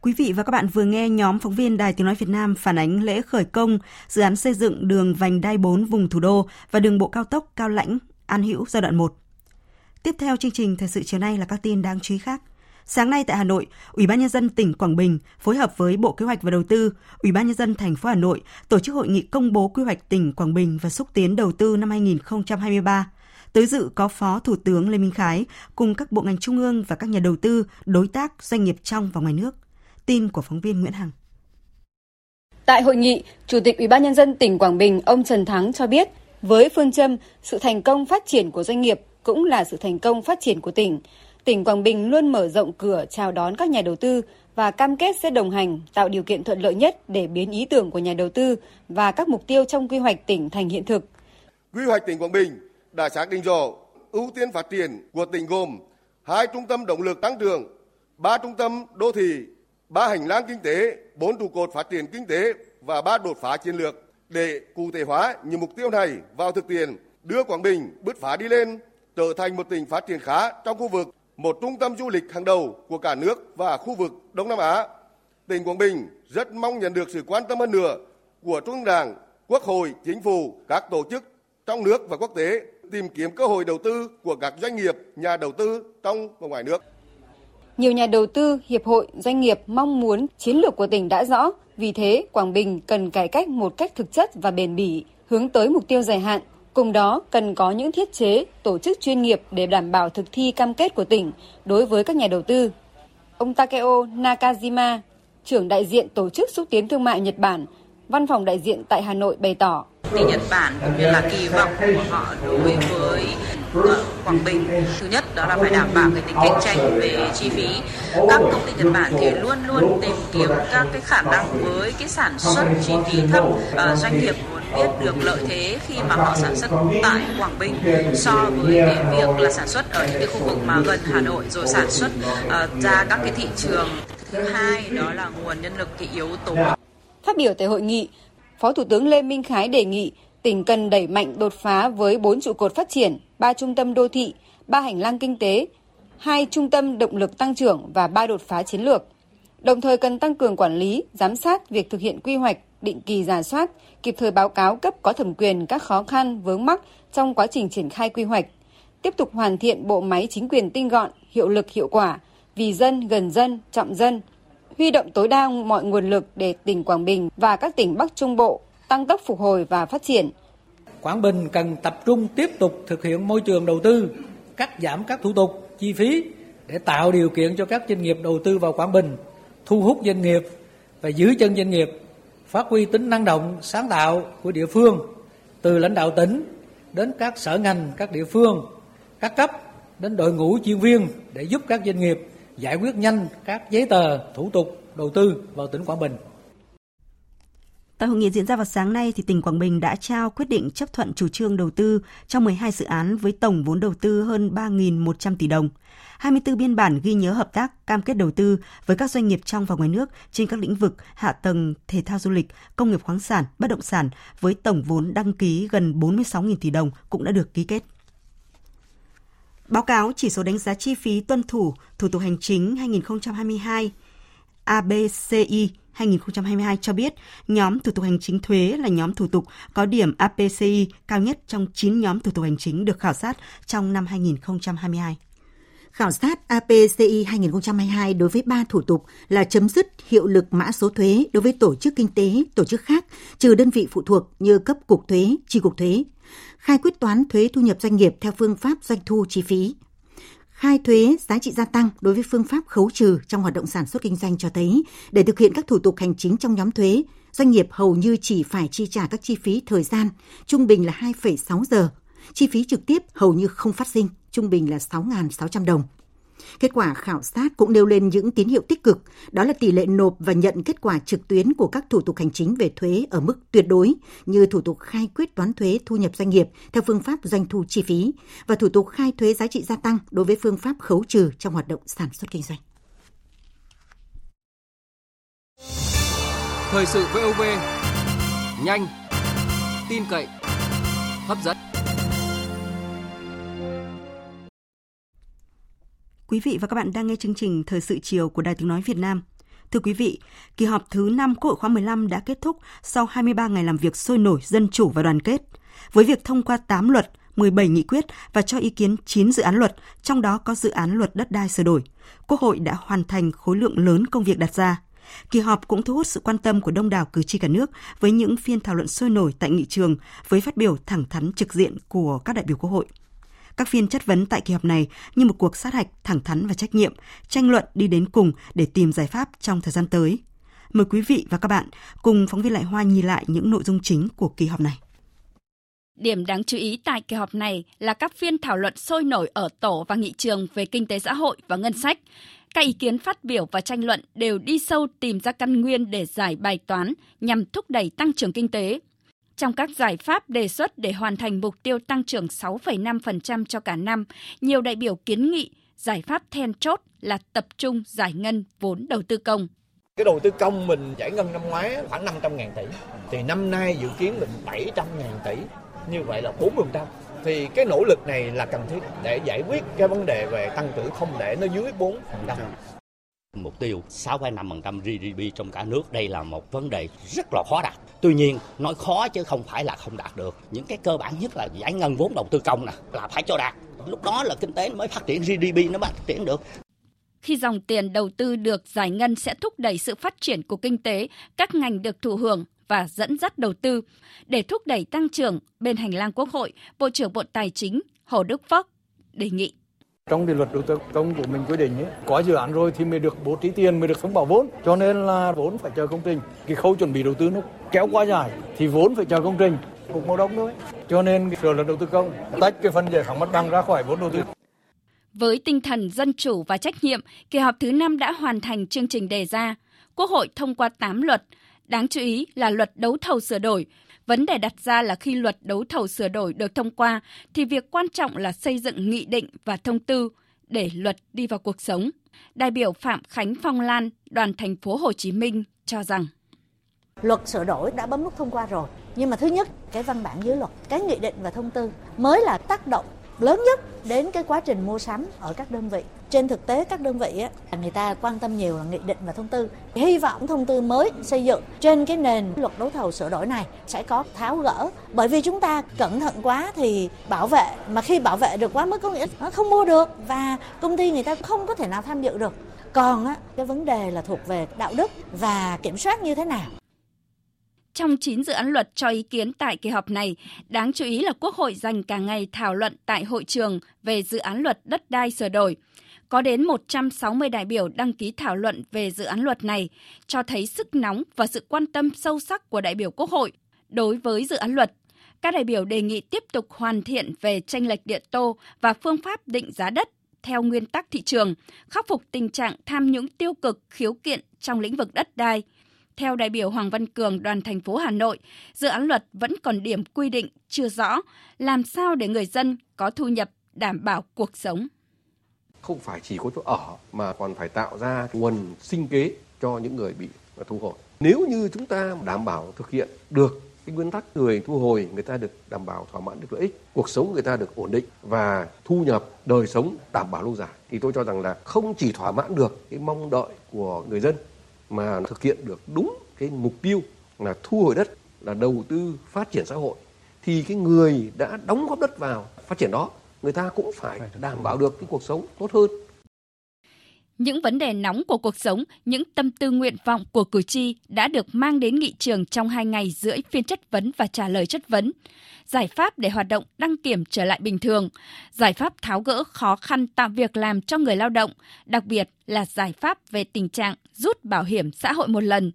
Quý vị và các bạn vừa nghe nhóm phóng viên Đài Tiếng Nói Việt Nam phản ánh lễ khởi công dự án xây dựng đường vành đai 4 vùng thủ đô và đường bộ cao tốc Cao Lãnh, An Hữu giai đoạn 1. Tiếp theo chương trình thời sự chiều nay là các tin đáng chú ý khác. Sáng nay tại Hà Nội, Ủy ban nhân dân tỉnh Quảng Bình phối hợp với Bộ Kế hoạch và Đầu tư, Ủy ban nhân dân thành phố Hà Nội tổ chức hội nghị công bố quy hoạch tỉnh Quảng Bình và xúc tiến đầu tư năm 2023. Tới dự có Phó Thủ tướng Lê Minh Khái cùng các bộ ngành trung ương và các nhà đầu tư, đối tác, doanh nghiệp trong và ngoài nước. Tin của phóng viên Nguyễn Hằng. Tại hội nghị, Chủ tịch Ủy ban nhân dân tỉnh Quảng Bình ông Trần Thắng cho biết, với phương châm sự thành công phát triển của doanh nghiệp cũng là sự thành công phát triển của tỉnh, tỉnh Quảng Bình luôn mở rộng cửa chào đón các nhà đầu tư và cam kết sẽ đồng hành tạo điều kiện thuận lợi nhất để biến ý tưởng của nhà đầu tư và các mục tiêu trong quy hoạch tỉnh thành hiện thực. Quy hoạch tỉnh Quảng Bình đã xác định rõ ưu tiên phát triển của tỉnh gồm hai trung tâm động lực tăng trưởng, ba trung tâm đô thị, ba hành lang kinh tế, bốn trụ cột phát triển kinh tế và ba đột phá chiến lược để cụ thể hóa những mục tiêu này vào thực tiễn, đưa Quảng Bình bứt phá đi lên, trở thành một tỉnh phát triển khá trong khu vực, một trung tâm du lịch hàng đầu của cả nước và khu vực Đông Nam Á. Tỉnh Quảng Bình rất mong nhận được sự quan tâm hơn nữa của Trung Đảng, Quốc hội, Chính phủ, các tổ chức trong nước và quốc tế tìm kiếm cơ hội đầu tư của các doanh nghiệp, nhà đầu tư trong và ngoài nước. Nhiều nhà đầu tư, hiệp hội, doanh nghiệp mong muốn chiến lược của tỉnh đã rõ, vì thế Quảng Bình cần cải cách một cách thực chất và bền bỉ, hướng tới mục tiêu dài hạn. Cùng đó cần có những thiết chế, tổ chức chuyên nghiệp để đảm bảo thực thi cam kết của tỉnh đối với các nhà đầu tư. Ông Takeo Nakajima, trưởng đại diện Tổ chức xúc tiến thương mại Nhật Bản, văn phòng đại diện tại Hà Nội bày tỏ. Thì Nhật Bản cũng như là kỳ vọng của họ đối với Quảng Bình thứ nhất đó là phải đảm bảo cái tính cạnh tranh về chi phí. Các công ty Nhật Bản thì luôn luôn tìm kiếm các cái khả năng với cái sản xuất chi phí thấp uh, doanh nghiệp muốn biết được lợi thế khi mà họ sản xuất tại Quảng Bình so với cái việc là sản xuất ở những cái khu vực mà gần Hà Nội rồi sản xuất uh, ra các cái thị trường. Thứ hai đó là nguồn nhân lực cái yếu tố. Phát biểu tại hội nghị, Phó Thủ tướng Lê Minh Khái đề nghị tỉnh cần đẩy mạnh đột phá với bốn trụ cột phát triển, ba trung tâm đô thị, ba hành lang kinh tế, hai trung tâm động lực tăng trưởng và ba đột phá chiến lược. Đồng thời cần tăng cường quản lý, giám sát việc thực hiện quy hoạch, định kỳ giả soát, kịp thời báo cáo cấp có thẩm quyền các khó khăn, vướng mắc trong quá trình triển khai quy hoạch. Tiếp tục hoàn thiện bộ máy chính quyền tinh gọn, hiệu lực hiệu quả, vì dân, gần dân, trọng dân, huy động tối đa mọi nguồn lực để tỉnh Quảng Bình và các tỉnh Bắc Trung Bộ tăng tốc phục hồi và phát triển. Quảng Bình cần tập trung tiếp tục thực hiện môi trường đầu tư, cắt giảm các thủ tục, chi phí để tạo điều kiện cho các doanh nghiệp đầu tư vào Quảng Bình, thu hút doanh nghiệp và giữ chân doanh nghiệp, phát huy tính năng động, sáng tạo của địa phương, từ lãnh đạo tỉnh đến các sở ngành, các địa phương, các cấp đến đội ngũ chuyên viên để giúp các doanh nghiệp giải quyết nhanh các giấy tờ, thủ tục đầu tư vào tỉnh Quảng Bình. Tại hội nghị diễn ra vào sáng nay, thì tỉnh Quảng Bình đã trao quyết định chấp thuận chủ trương đầu tư trong 12 dự án với tổng vốn đầu tư hơn 3.100 tỷ đồng. 24 biên bản ghi nhớ hợp tác, cam kết đầu tư với các doanh nghiệp trong và ngoài nước trên các lĩnh vực hạ tầng, thể thao du lịch, công nghiệp khoáng sản, bất động sản với tổng vốn đăng ký gần 46.000 tỷ đồng cũng đã được ký kết. Báo cáo chỉ số đánh giá chi phí tuân thủ thủ tục hành chính 2022 ABCI 2022 cho biết nhóm thủ tục hành chính thuế là nhóm thủ tục có điểm APCI cao nhất trong 9 nhóm thủ tục hành chính được khảo sát trong năm 2022. Khảo sát APCI 2022 đối với 3 thủ tục là chấm dứt hiệu lực mã số thuế đối với tổ chức kinh tế, tổ chức khác, trừ đơn vị phụ thuộc như cấp cục thuế, chi cục thuế, khai quyết toán thuế thu nhập doanh nghiệp theo phương pháp doanh thu chi phí khai thuế giá trị gia tăng đối với phương pháp khấu trừ trong hoạt động sản xuất kinh doanh cho thấy để thực hiện các thủ tục hành chính trong nhóm thuế, doanh nghiệp hầu như chỉ phải chi trả các chi phí thời gian, trung bình là 2,6 giờ. Chi phí trực tiếp hầu như không phát sinh, trung bình là 6.600 đồng. Kết quả khảo sát cũng nêu lên những tín hiệu tích cực, đó là tỷ lệ nộp và nhận kết quả trực tuyến của các thủ tục hành chính về thuế ở mức tuyệt đối như thủ tục khai quyết toán thuế thu nhập doanh nghiệp theo phương pháp doanh thu chi phí và thủ tục khai thuế giá trị gia tăng đối với phương pháp khấu trừ trong hoạt động sản xuất kinh doanh. Thời sự VOV nhanh, tin cậy, hấp dẫn. Quý vị và các bạn đang nghe chương trình Thời sự chiều của Đài Tiếng Nói Việt Nam. Thưa quý vị, kỳ họp thứ 5 Quốc hội khóa 15 đã kết thúc sau 23 ngày làm việc sôi nổi, dân chủ và đoàn kết. Với việc thông qua 8 luật, 17 nghị quyết và cho ý kiến 9 dự án luật, trong đó có dự án luật đất đai sửa đổi, Quốc hội đã hoàn thành khối lượng lớn công việc đặt ra. Kỳ họp cũng thu hút sự quan tâm của đông đảo cử tri cả nước với những phiên thảo luận sôi nổi tại nghị trường với phát biểu thẳng thắn trực diện của các đại biểu Quốc hội. Các phiên chất vấn tại kỳ họp này như một cuộc sát hạch thẳng thắn và trách nhiệm, tranh luận đi đến cùng để tìm giải pháp trong thời gian tới. Mời quý vị và các bạn cùng phóng viên Lại Hoa nhìn lại những nội dung chính của kỳ họp này. Điểm đáng chú ý tại kỳ họp này là các phiên thảo luận sôi nổi ở tổ và nghị trường về kinh tế xã hội và ngân sách. Các ý kiến phát biểu và tranh luận đều đi sâu tìm ra căn nguyên để giải bài toán nhằm thúc đẩy tăng trưởng kinh tế, trong các giải pháp đề xuất để hoàn thành mục tiêu tăng trưởng 6,5% cho cả năm, nhiều đại biểu kiến nghị giải pháp then chốt là tập trung giải ngân vốn đầu tư công. Cái đầu tư công mình giải ngân năm ngoái khoảng 500 ngàn tỷ, thì năm nay dự kiến mình 700 ngàn tỷ, như vậy là 4%. Thì cái nỗ lực này là cần thiết để giải quyết cái vấn đề về tăng trưởng không để nó dưới 4%. Mục tiêu 6,5% GDP trong cả nước đây là một vấn đề rất là khó đạt. Tuy nhiên, nói khó chứ không phải là không đạt được. Những cái cơ bản nhất là giải ngân vốn đầu tư công nè, là phải cho đạt. Lúc đó là kinh tế mới phát triển GDP nó phát triển được. Khi dòng tiền đầu tư được giải ngân sẽ thúc đẩy sự phát triển của kinh tế, các ngành được thụ hưởng và dẫn dắt đầu tư. Để thúc đẩy tăng trưởng, bên hành lang Quốc hội, Bộ trưởng Bộ Tài chính Hồ Đức Phước đề nghị trong cái luật đầu tư công của mình quy định ấy, có dự án rồi thì mới được bố trí tiền mới được thông báo vốn. Cho nên là vốn phải chờ công trình. Cái khâu chuẩn bị đầu tư nó kéo quá dài thì vốn phải chờ công trình. Cục màu đông thôi. Cho nên sửa luật đầu tư công tách cái phần giải phóng mặt bằng ra khỏi vốn đầu tư. Với tinh thần dân chủ và trách nhiệm, kỳ họp thứ 5 đã hoàn thành chương trình đề ra. Quốc hội thông qua 8 luật, đáng chú ý là luật đấu thầu sửa đổi, Vấn đề đặt ra là khi luật đấu thầu sửa đổi được thông qua thì việc quan trọng là xây dựng nghị định và thông tư để luật đi vào cuộc sống. Đại biểu Phạm Khánh Phong Lan, đoàn thành phố Hồ Chí Minh cho rằng Luật sửa đổi đã bấm nút thông qua rồi, nhưng mà thứ nhất, cái văn bản dưới luật, cái nghị định và thông tư mới là tác động lớn nhất đến cái quá trình mua sắm ở các đơn vị. Trên thực tế các đơn vị á, người ta quan tâm nhiều là nghị định và thông tư. Hy vọng thông tư mới xây dựng trên cái nền luật đấu thầu sửa đổi này sẽ có tháo gỡ. Bởi vì chúng ta cẩn thận quá thì bảo vệ, mà khi bảo vệ được quá mức có nghĩa nó không mua được và công ty người ta không có thể nào tham dự được. Còn á, cái vấn đề là thuộc về đạo đức và kiểm soát như thế nào. Trong 9 dự án luật cho ý kiến tại kỳ họp này, đáng chú ý là Quốc hội dành cả ngày thảo luận tại hội trường về dự án luật đất đai sửa đổi. Có đến 160 đại biểu đăng ký thảo luận về dự án luật này, cho thấy sức nóng và sự quan tâm sâu sắc của đại biểu Quốc hội đối với dự án luật. Các đại biểu đề nghị tiếp tục hoàn thiện về tranh lệch điện tô và phương pháp định giá đất theo nguyên tắc thị trường, khắc phục tình trạng tham nhũng tiêu cực khiếu kiện trong lĩnh vực đất đai – theo đại biểu Hoàng Văn Cường, đoàn thành phố Hà Nội, dự án luật vẫn còn điểm quy định chưa rõ, làm sao để người dân có thu nhập đảm bảo cuộc sống. Không phải chỉ có chỗ ở mà còn phải tạo ra nguồn sinh kế cho những người bị thu hồi. Nếu như chúng ta đảm bảo thực hiện được cái nguyên tắc người thu hồi người ta được đảm bảo thỏa mãn được lợi ích cuộc sống người ta được ổn định và thu nhập đời sống đảm bảo lâu dài thì tôi cho rằng là không chỉ thỏa mãn được cái mong đợi của người dân mà thực hiện được đúng cái mục tiêu là thu hồi đất là đầu tư phát triển xã hội thì cái người đã đóng góp đất vào phát triển đó người ta cũng phải đảm bảo được cái cuộc sống tốt hơn những vấn đề nóng của cuộc sống, những tâm tư nguyện vọng của cử tri đã được mang đến nghị trường trong hai ngày rưỡi phiên chất vấn và trả lời chất vấn. Giải pháp để hoạt động đăng kiểm trở lại bình thường, giải pháp tháo gỡ khó khăn tạo việc làm cho người lao động, đặc biệt là giải pháp về tình trạng rút bảo hiểm xã hội một lần.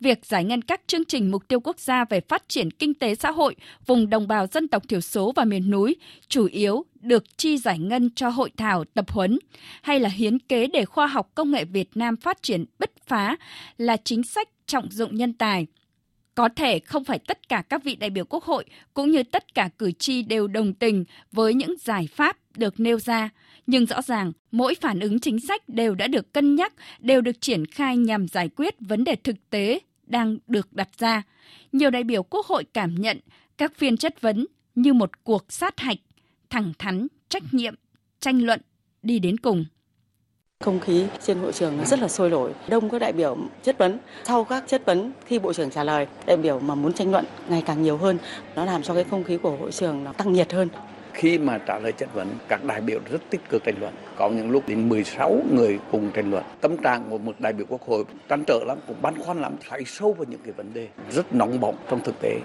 Việc giải ngân các chương trình mục tiêu quốc gia về phát triển kinh tế xã hội vùng đồng bào dân tộc thiểu số và miền núi chủ yếu được chi giải ngân cho hội thảo tập huấn hay là hiến kế để khoa học công nghệ Việt Nam phát triển bứt phá là chính sách trọng dụng nhân tài. Có thể không phải tất cả các vị đại biểu Quốc hội cũng như tất cả cử tri đều đồng tình với những giải pháp được nêu ra, nhưng rõ ràng mỗi phản ứng chính sách đều đã được cân nhắc, đều được triển khai nhằm giải quyết vấn đề thực tế đang được đặt ra. Nhiều đại biểu Quốc hội cảm nhận các phiên chất vấn như một cuộc sát hạch, thẳng thắn, trách nhiệm, tranh luận đi đến cùng. Không khí trên hội trường rất là sôi nổi, đông các đại biểu chất vấn. Sau các chất vấn khi Bộ trưởng trả lời, đại biểu mà muốn tranh luận ngày càng nhiều hơn, nó làm cho cái không khí của hội trường nó tăng nhiệt hơn. Khi mà trả lời chất vấn, các đại biểu rất tích cực tranh luận. Có những lúc đến 16 người cùng tranh luận. Tâm trạng của một đại biểu quốc hội trăn trở lắm, cũng băn khoăn lắm, phải sâu vào những cái vấn đề rất nóng bỏng trong thực tế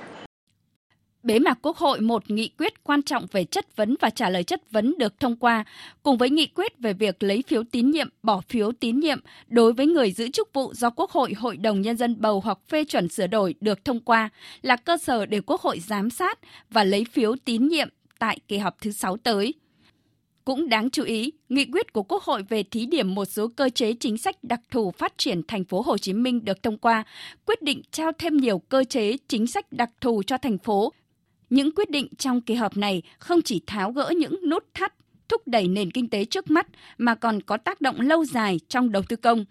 bế mạc Quốc hội một nghị quyết quan trọng về chất vấn và trả lời chất vấn được thông qua, cùng với nghị quyết về việc lấy phiếu tín nhiệm, bỏ phiếu tín nhiệm đối với người giữ chức vụ do Quốc hội, Hội đồng Nhân dân bầu hoặc phê chuẩn sửa đổi được thông qua là cơ sở để Quốc hội giám sát và lấy phiếu tín nhiệm tại kỳ họp thứ 6 tới. Cũng đáng chú ý, nghị quyết của Quốc hội về thí điểm một số cơ chế chính sách đặc thù phát triển thành phố Hồ Chí Minh được thông qua, quyết định trao thêm nhiều cơ chế chính sách đặc thù cho thành phố những quyết định trong kỳ họp này không chỉ tháo gỡ những nút thắt thúc đẩy nền kinh tế trước mắt mà còn có tác động lâu dài trong đầu tư công.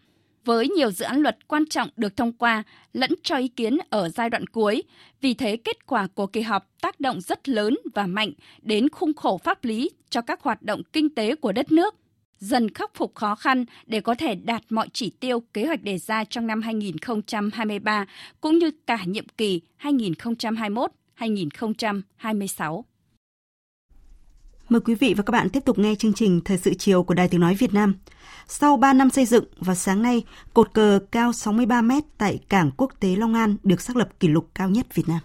Với nhiều dự án luật quan trọng được thông qua lẫn cho ý kiến ở giai đoạn cuối, vì thế kết quả của kỳ họp tác động rất lớn và mạnh đến khung khổ pháp lý cho các hoạt động kinh tế của đất nước, dần khắc phục khó khăn để có thể đạt mọi chỉ tiêu kế hoạch đề ra trong năm 2023 cũng như cả nhiệm kỳ 2021 2026. Mời quý vị và các bạn tiếp tục nghe chương trình Thời sự chiều của Đài Tiếng Nói Việt Nam. Sau 3 năm xây dựng, vào sáng nay, cột cờ cao 63 mét tại Cảng Quốc tế Long An được xác lập kỷ lục cao nhất Việt Nam.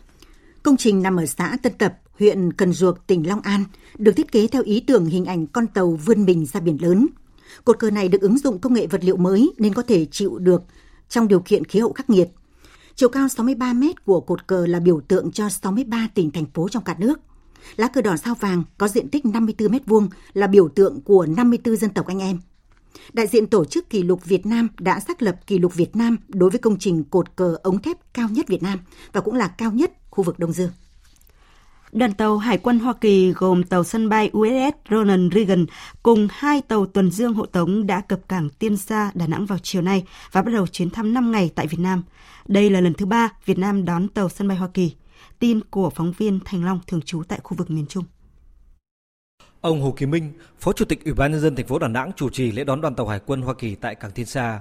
Công trình nằm ở xã Tân Tập, huyện Cần Duộc, tỉnh Long An, được thiết kế theo ý tưởng hình ảnh con tàu vươn mình ra biển lớn. Cột cờ này được ứng dụng công nghệ vật liệu mới nên có thể chịu được trong điều kiện khí hậu khắc nghiệt. Chiều cao 63 mét của cột cờ là biểu tượng cho 63 tỉnh thành phố trong cả nước. Lá cờ đỏ sao vàng có diện tích 54 mét vuông là biểu tượng của 54 dân tộc anh em. Đại diện tổ chức kỷ lục Việt Nam đã xác lập kỷ lục Việt Nam đối với công trình cột cờ ống thép cao nhất Việt Nam và cũng là cao nhất khu vực Đông Dương. Đoàn tàu Hải quân Hoa Kỳ gồm tàu sân bay USS Ronald Reagan cùng hai tàu tuần dương hộ tống đã cập cảng Tiên Sa, Đà Nẵng vào chiều nay và bắt đầu chuyến thăm 5 ngày tại Việt Nam. Đây là lần thứ ba Việt Nam đón tàu sân bay Hoa Kỳ. Tin của phóng viên Thành Long thường trú tại khu vực miền Trung. Ông Hồ Kỳ Minh, Phó Chủ tịch Ủy ban nhân dân thành phố Đà Nẵng chủ trì lễ đón đoàn tàu Hải quân Hoa Kỳ tại cảng Tiên Sa.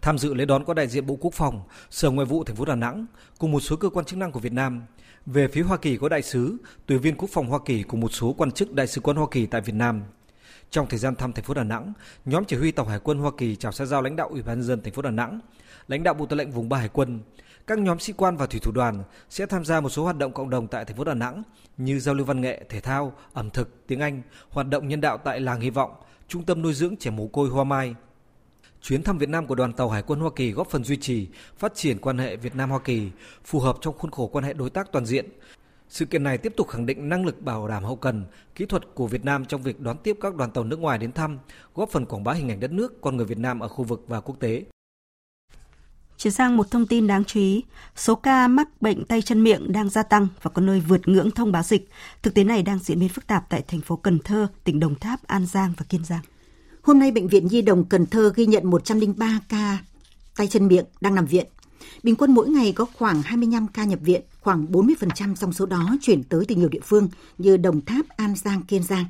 Tham dự lễ đón có đại diện Bộ Quốc phòng, Sở Ngoại vụ thành phố Đà Nẵng cùng một số cơ quan chức năng của Việt Nam. Về phía Hoa Kỳ có đại sứ, tùy viên quốc phòng Hoa Kỳ cùng một số quan chức đại sứ quán Hoa Kỳ tại Việt Nam. Trong thời gian thăm thành phố Đà Nẵng, nhóm chỉ huy tàu Hải quân Hoa Kỳ chào xã giao lãnh đạo Ủy ban nhân dân thành phố Đà Nẵng, lãnh đạo Bộ Tư lệnh vùng 3 Hải quân. Các nhóm sĩ quan và thủy thủ đoàn sẽ tham gia một số hoạt động cộng đồng tại thành phố Đà Nẵng như giao lưu văn nghệ, thể thao, ẩm thực, tiếng Anh, hoạt động nhân đạo tại làng Hy vọng, trung tâm nuôi dưỡng trẻ mồ côi Hoa Mai. Chuyến thăm Việt Nam của đoàn tàu Hải quân Hoa Kỳ góp phần duy trì, phát triển quan hệ Việt Nam Hoa Kỳ phù hợp trong khuôn khổ quan hệ đối tác toàn diện. Sự kiện này tiếp tục khẳng định năng lực bảo đảm hậu cần, kỹ thuật của Việt Nam trong việc đón tiếp các đoàn tàu nước ngoài đến thăm, góp phần quảng bá hình ảnh đất nước, con người Việt Nam ở khu vực và quốc tế. Chuyển sang một thông tin đáng chú ý, số ca mắc bệnh tay chân miệng đang gia tăng và có nơi vượt ngưỡng thông báo dịch. Thực tế này đang diễn biến phức tạp tại thành phố Cần Thơ, tỉnh Đồng Tháp, An Giang và Kiên Giang. Hôm nay, Bệnh viện Nhi đồng Cần Thơ ghi nhận 103 ca tay chân miệng đang nằm viện. Bình quân mỗi ngày có khoảng 25 ca nhập viện, khoảng 40% trong số đó chuyển tới từ nhiều địa phương như Đồng Tháp, An Giang, Kiên Giang.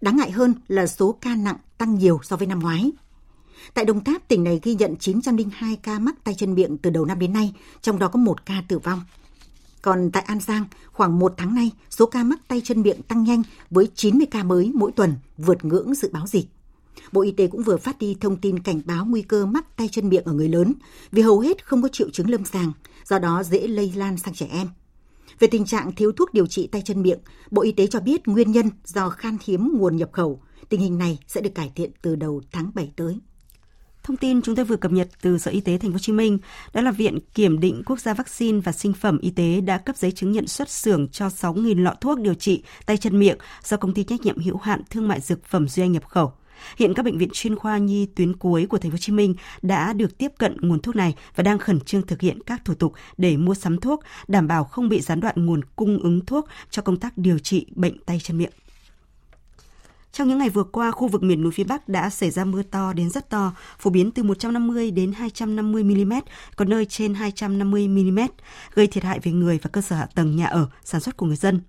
Đáng ngại hơn là số ca nặng tăng nhiều so với năm ngoái. Tại Đồng Tháp, tỉnh này ghi nhận 902 ca mắc tay chân miệng từ đầu năm đến nay, trong đó có một ca tử vong. Còn tại An Giang, khoảng một tháng nay, số ca mắc tay chân miệng tăng nhanh với 90 ca mới mỗi tuần, vượt ngưỡng dự báo dịch. Bộ Y tế cũng vừa phát đi thông tin cảnh báo nguy cơ mắc tay chân miệng ở người lớn vì hầu hết không có triệu chứng lâm sàng, do đó dễ lây lan sang trẻ em. Về tình trạng thiếu thuốc điều trị tay chân miệng, Bộ Y tế cho biết nguyên nhân do khan hiếm nguồn nhập khẩu. Tình hình này sẽ được cải thiện từ đầu tháng 7 tới. Thông tin chúng tôi vừa cập nhật từ Sở Y tế Thành phố Hồ Chí Minh, đó là Viện Kiểm định Quốc gia Vaccine và Sinh phẩm Y tế đã cấp giấy chứng nhận xuất xưởng cho 6.000 lọ thuốc điều trị tay chân miệng do công ty trách nhiệm hữu hạn thương mại dược phẩm Duy Anh nhập khẩu. Hiện các bệnh viện chuyên khoa nhi tuyến cuối của Thành phố Hồ Chí Minh đã được tiếp cận nguồn thuốc này và đang khẩn trương thực hiện các thủ tục để mua sắm thuốc, đảm bảo không bị gián đoạn nguồn cung ứng thuốc cho công tác điều trị bệnh tay chân miệng. Trong những ngày vừa qua, khu vực miền núi phía Bắc đã xảy ra mưa to đến rất to, phổ biến từ 150 đến 250 mm, có nơi trên 250 mm, gây thiệt hại về người và cơ sở hạ tầng nhà ở, sản xuất của người dân.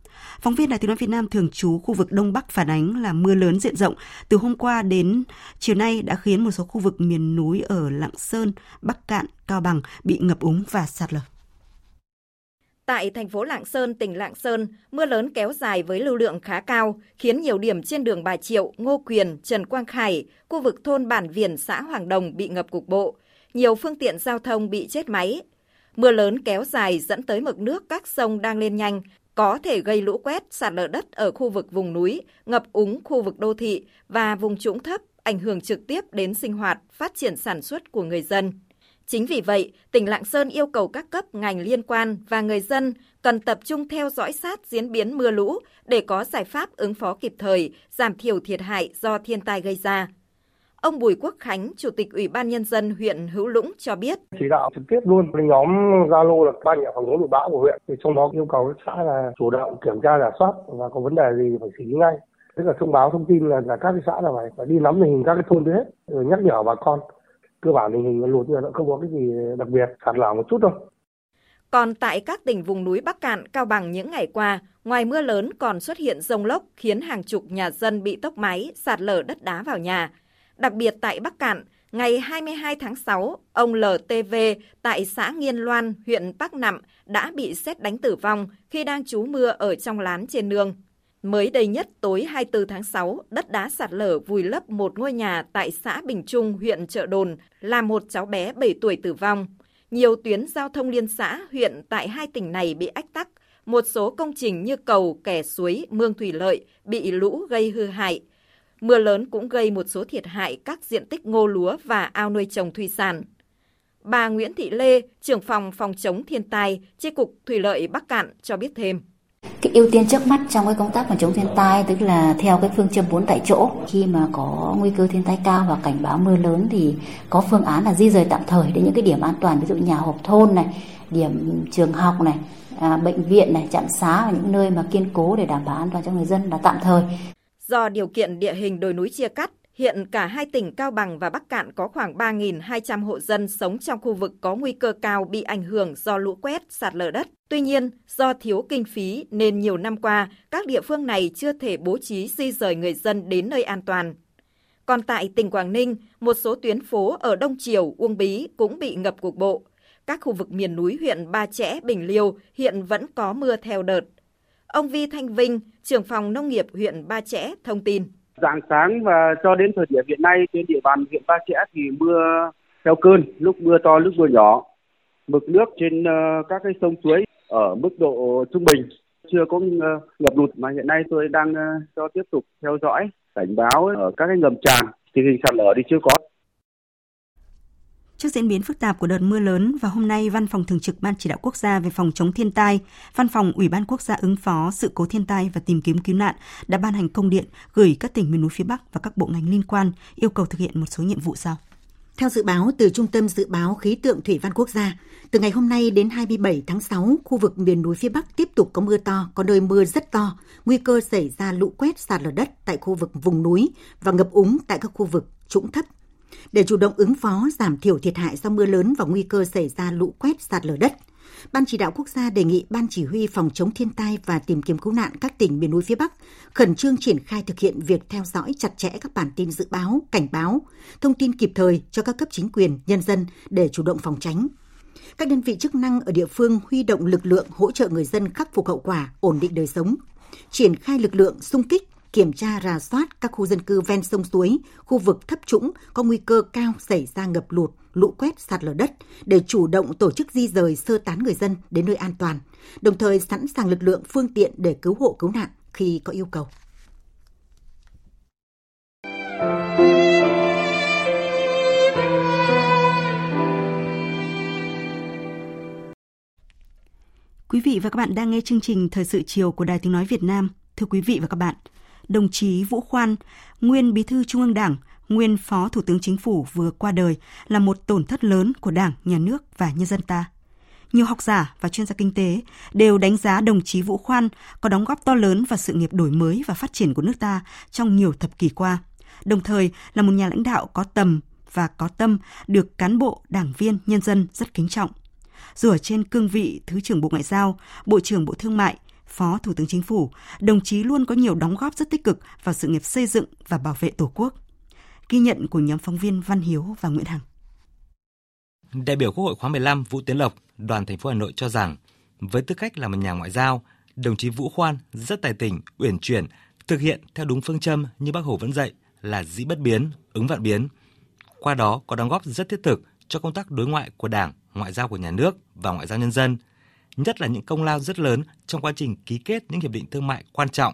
Phóng viên Đài Tiếng nói Việt Nam thường trú khu vực Đông Bắc phản ánh là mưa lớn diện rộng từ hôm qua đến chiều nay đã khiến một số khu vực miền núi ở Lạng Sơn, Bắc Cạn, Cao Bằng bị ngập úng và sạt lở. Tại thành phố Lạng Sơn, tỉnh Lạng Sơn, mưa lớn kéo dài với lưu lượng khá cao, khiến nhiều điểm trên đường Bà Triệu, Ngô Quyền, Trần Quang Khải, khu vực thôn Bản Viền, xã Hoàng Đồng bị ngập cục bộ. Nhiều phương tiện giao thông bị chết máy. Mưa lớn kéo dài dẫn tới mực nước các sông đang lên nhanh, có thể gây lũ quét, sạt lở đất ở khu vực vùng núi, ngập úng khu vực đô thị và vùng trũng thấp, ảnh hưởng trực tiếp đến sinh hoạt, phát triển sản xuất của người dân. Chính vì vậy, tỉnh Lạng Sơn yêu cầu các cấp ngành liên quan và người dân cần tập trung theo dõi sát diễn biến mưa lũ để có giải pháp ứng phó kịp thời, giảm thiểu thiệt hại do thiên tai gây ra. Ông Bùi Quốc Khánh, Chủ tịch Ủy ban Nhân dân huyện Hữu Lũng cho biết. Chỉ đạo trực tiếp luôn nhóm Zalo là ban nhà phòng chống lụt bão của huyện. Thì trong đó yêu cầu các xã là chủ động kiểm tra giả soát và có vấn đề gì phải xử lý ngay. Tức là thông báo thông tin là, là các xã là phải, phải đi nắm tình hình các cái thôn đấy rồi nhắc nhở bà con cơ bản tình hình lụt nhưng không có cái gì đặc biệt sạt lở một chút thôi. Còn tại các tỉnh vùng núi Bắc Cạn, Cao Bằng những ngày qua, ngoài mưa lớn còn xuất hiện rông lốc khiến hàng chục nhà dân bị tốc máy, sạt lở đất đá vào nhà. Đặc biệt tại Bắc Cạn, ngày 22 tháng 6, ông LTV tại xã Nghiên Loan, huyện Bắc Nậm đã bị xét đánh tử vong khi đang trú mưa ở trong lán trên nương. Mới đây nhất tối 24 tháng 6, đất đá sạt lở vùi lấp một ngôi nhà tại xã Bình Trung, huyện Trợ Đồn, làm một cháu bé 7 tuổi tử vong. Nhiều tuyến giao thông liên xã, huyện tại hai tỉnh này bị ách tắc. Một số công trình như cầu, kè suối, mương thủy lợi bị lũ gây hư hại. Mưa lớn cũng gây một số thiệt hại các diện tích ngô lúa và ao nuôi trồng thủy sản. Bà Nguyễn Thị Lê, trưởng phòng phòng chống thiên tai, chi cục Thủy lợi Bắc Cạn cho biết thêm cái ưu tiên trước mắt trong cái công tác phòng chống thiên tai tức là theo cái phương châm bốn tại chỗ khi mà có nguy cơ thiên tai cao và cảnh báo mưa lớn thì có phương án là di rời tạm thời đến những cái điểm an toàn ví dụ nhà hộp thôn này điểm trường học này à, bệnh viện này trạm xá và những nơi mà kiên cố để đảm bảo an toàn cho người dân là tạm thời. Do điều kiện địa hình đồi núi chia cắt Hiện cả hai tỉnh Cao Bằng và Bắc Cạn có khoảng 3.200 hộ dân sống trong khu vực có nguy cơ cao bị ảnh hưởng do lũ quét, sạt lở đất. Tuy nhiên, do thiếu kinh phí nên nhiều năm qua, các địa phương này chưa thể bố trí di rời người dân đến nơi an toàn. Còn tại tỉnh Quảng Ninh, một số tuyến phố ở Đông Triều, Uông Bí cũng bị ngập cục bộ. Các khu vực miền núi huyện Ba Chẽ, Bình Liêu hiện vẫn có mưa theo đợt. Ông Vi Thanh Vinh, trưởng phòng nông nghiệp huyện Ba Chẽ thông tin. Dạng sáng và cho đến thời điểm hiện nay trên địa bàn huyện Ba Chẽ thì mưa theo cơn, lúc mưa to lúc mưa nhỏ. Mực nước trên ờ, các cái sông suối ở mức độ trung bình, chưa có ờ, ngập lụt mà hiện nay tôi đang ờ, cho tiếp tục theo dõi cảnh báo ở các cái ngầm tràn tình hình sạt lở thì chưa có Trước diễn biến phức tạp của đợt mưa lớn và hôm nay Văn phòng Thường trực Ban Chỉ đạo Quốc gia về phòng chống thiên tai, Văn phòng Ủy ban Quốc gia ứng phó sự cố thiên tai và tìm kiếm cứu nạn đã ban hành công điện gửi các tỉnh miền núi phía Bắc và các bộ ngành liên quan yêu cầu thực hiện một số nhiệm vụ sau. Theo dự báo từ Trung tâm Dự báo Khí tượng Thủy văn Quốc gia, từ ngày hôm nay đến 27 tháng 6, khu vực miền núi phía Bắc tiếp tục có mưa to, có nơi mưa rất to, nguy cơ xảy ra lũ quét sạt lở đất tại khu vực vùng núi và ngập úng tại các khu vực trũng thấp để chủ động ứng phó giảm thiểu thiệt hại do mưa lớn và nguy cơ xảy ra lũ quét sạt lở đất. Ban chỉ đạo quốc gia đề nghị Ban chỉ huy phòng chống thiên tai và tìm kiếm cứu nạn các tỉnh miền núi phía Bắc khẩn trương triển khai thực hiện việc theo dõi chặt chẽ các bản tin dự báo, cảnh báo, thông tin kịp thời cho các cấp chính quyền, nhân dân để chủ động phòng tránh. Các đơn vị chức năng ở địa phương huy động lực lượng hỗ trợ người dân khắc phục hậu quả, ổn định đời sống, triển khai lực lượng xung kích kiểm tra rà soát các khu dân cư ven sông suối, khu vực thấp trũng có nguy cơ cao xảy ra ngập lụt, lũ quét, sạt lở đất để chủ động tổ chức di rời sơ tán người dân đến nơi an toàn, đồng thời sẵn sàng lực lượng phương tiện để cứu hộ cứu nạn khi có yêu cầu. Quý vị và các bạn đang nghe chương trình Thời sự chiều của Đài Tiếng Nói Việt Nam. Thưa quý vị và các bạn, đồng chí Vũ Khoan, nguyên bí thư Trung ương Đảng, nguyên phó Thủ tướng Chính phủ vừa qua đời là một tổn thất lớn của Đảng, Nhà nước và nhân dân ta. Nhiều học giả và chuyên gia kinh tế đều đánh giá đồng chí Vũ Khoan có đóng góp to lớn vào sự nghiệp đổi mới và phát triển của nước ta trong nhiều thập kỷ qua, đồng thời là một nhà lãnh đạo có tầm và có tâm được cán bộ, đảng viên, nhân dân rất kính trọng. Dù ở trên cương vị Thứ trưởng Bộ Ngoại giao, Bộ trưởng Bộ Thương mại, Phó Thủ tướng Chính phủ, đồng chí luôn có nhiều đóng góp rất tích cực vào sự nghiệp xây dựng và bảo vệ Tổ quốc. Ghi nhận của nhóm phóng viên Văn Hiếu và Nguyễn Hằng. Đại biểu Quốc hội khóa 15 Vũ Tiến Lộc, đoàn thành phố Hà Nội cho rằng, với tư cách là một nhà ngoại giao, đồng chí Vũ Khoan rất tài tình, uyển chuyển, thực hiện theo đúng phương châm như Bác Hồ vẫn dạy là dĩ bất biến, ứng vạn biến. Qua đó có đóng góp rất thiết thực cho công tác đối ngoại của Đảng, ngoại giao của nhà nước và ngoại giao nhân dân, nhất là những công lao rất lớn trong quá trình ký kết những hiệp định thương mại quan trọng,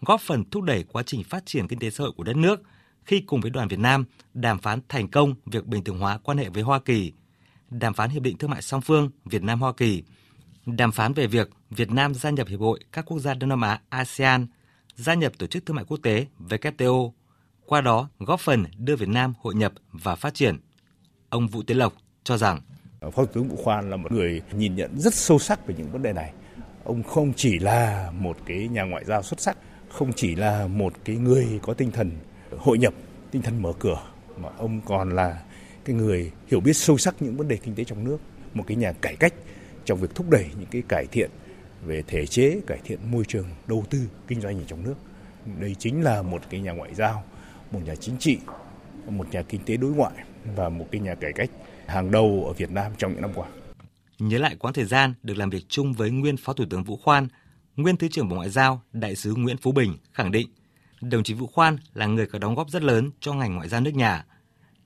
góp phần thúc đẩy quá trình phát triển kinh tế xã hội của đất nước khi cùng với đoàn Việt Nam đàm phán thành công việc bình thường hóa quan hệ với Hoa Kỳ, đàm phán hiệp định thương mại song phương Việt Nam Hoa Kỳ, đàm phán về việc Việt Nam gia nhập hiệp hội các quốc gia Đông Nam Á ASEAN, gia nhập tổ chức thương mại quốc tế WTO, qua đó góp phần đưa Việt Nam hội nhập và phát triển. Ông Vũ Tiến Lộc cho rằng Phó Thủ tướng Vũ Khoan là một người nhìn nhận rất sâu sắc về những vấn đề này. Ông không chỉ là một cái nhà ngoại giao xuất sắc, không chỉ là một cái người có tinh thần hội nhập, tinh thần mở cửa, mà ông còn là cái người hiểu biết sâu sắc những vấn đề kinh tế trong nước, một cái nhà cải cách trong việc thúc đẩy những cái cải thiện về thể chế, cải thiện môi trường đầu tư kinh doanh ở trong nước. Đây chính là một cái nhà ngoại giao, một nhà chính trị, một nhà kinh tế đối ngoại và một cái nhà cải cách hàng đầu ở Việt Nam trong những năm qua. Nhớ lại quãng thời gian được làm việc chung với nguyên Phó Thủ tướng Vũ Khoan, nguyên Thứ trưởng Bộ Ngoại giao, Đại sứ Nguyễn Phú Bình khẳng định đồng chí Vũ Khoan là người có đóng góp rất lớn cho ngành ngoại giao nước nhà.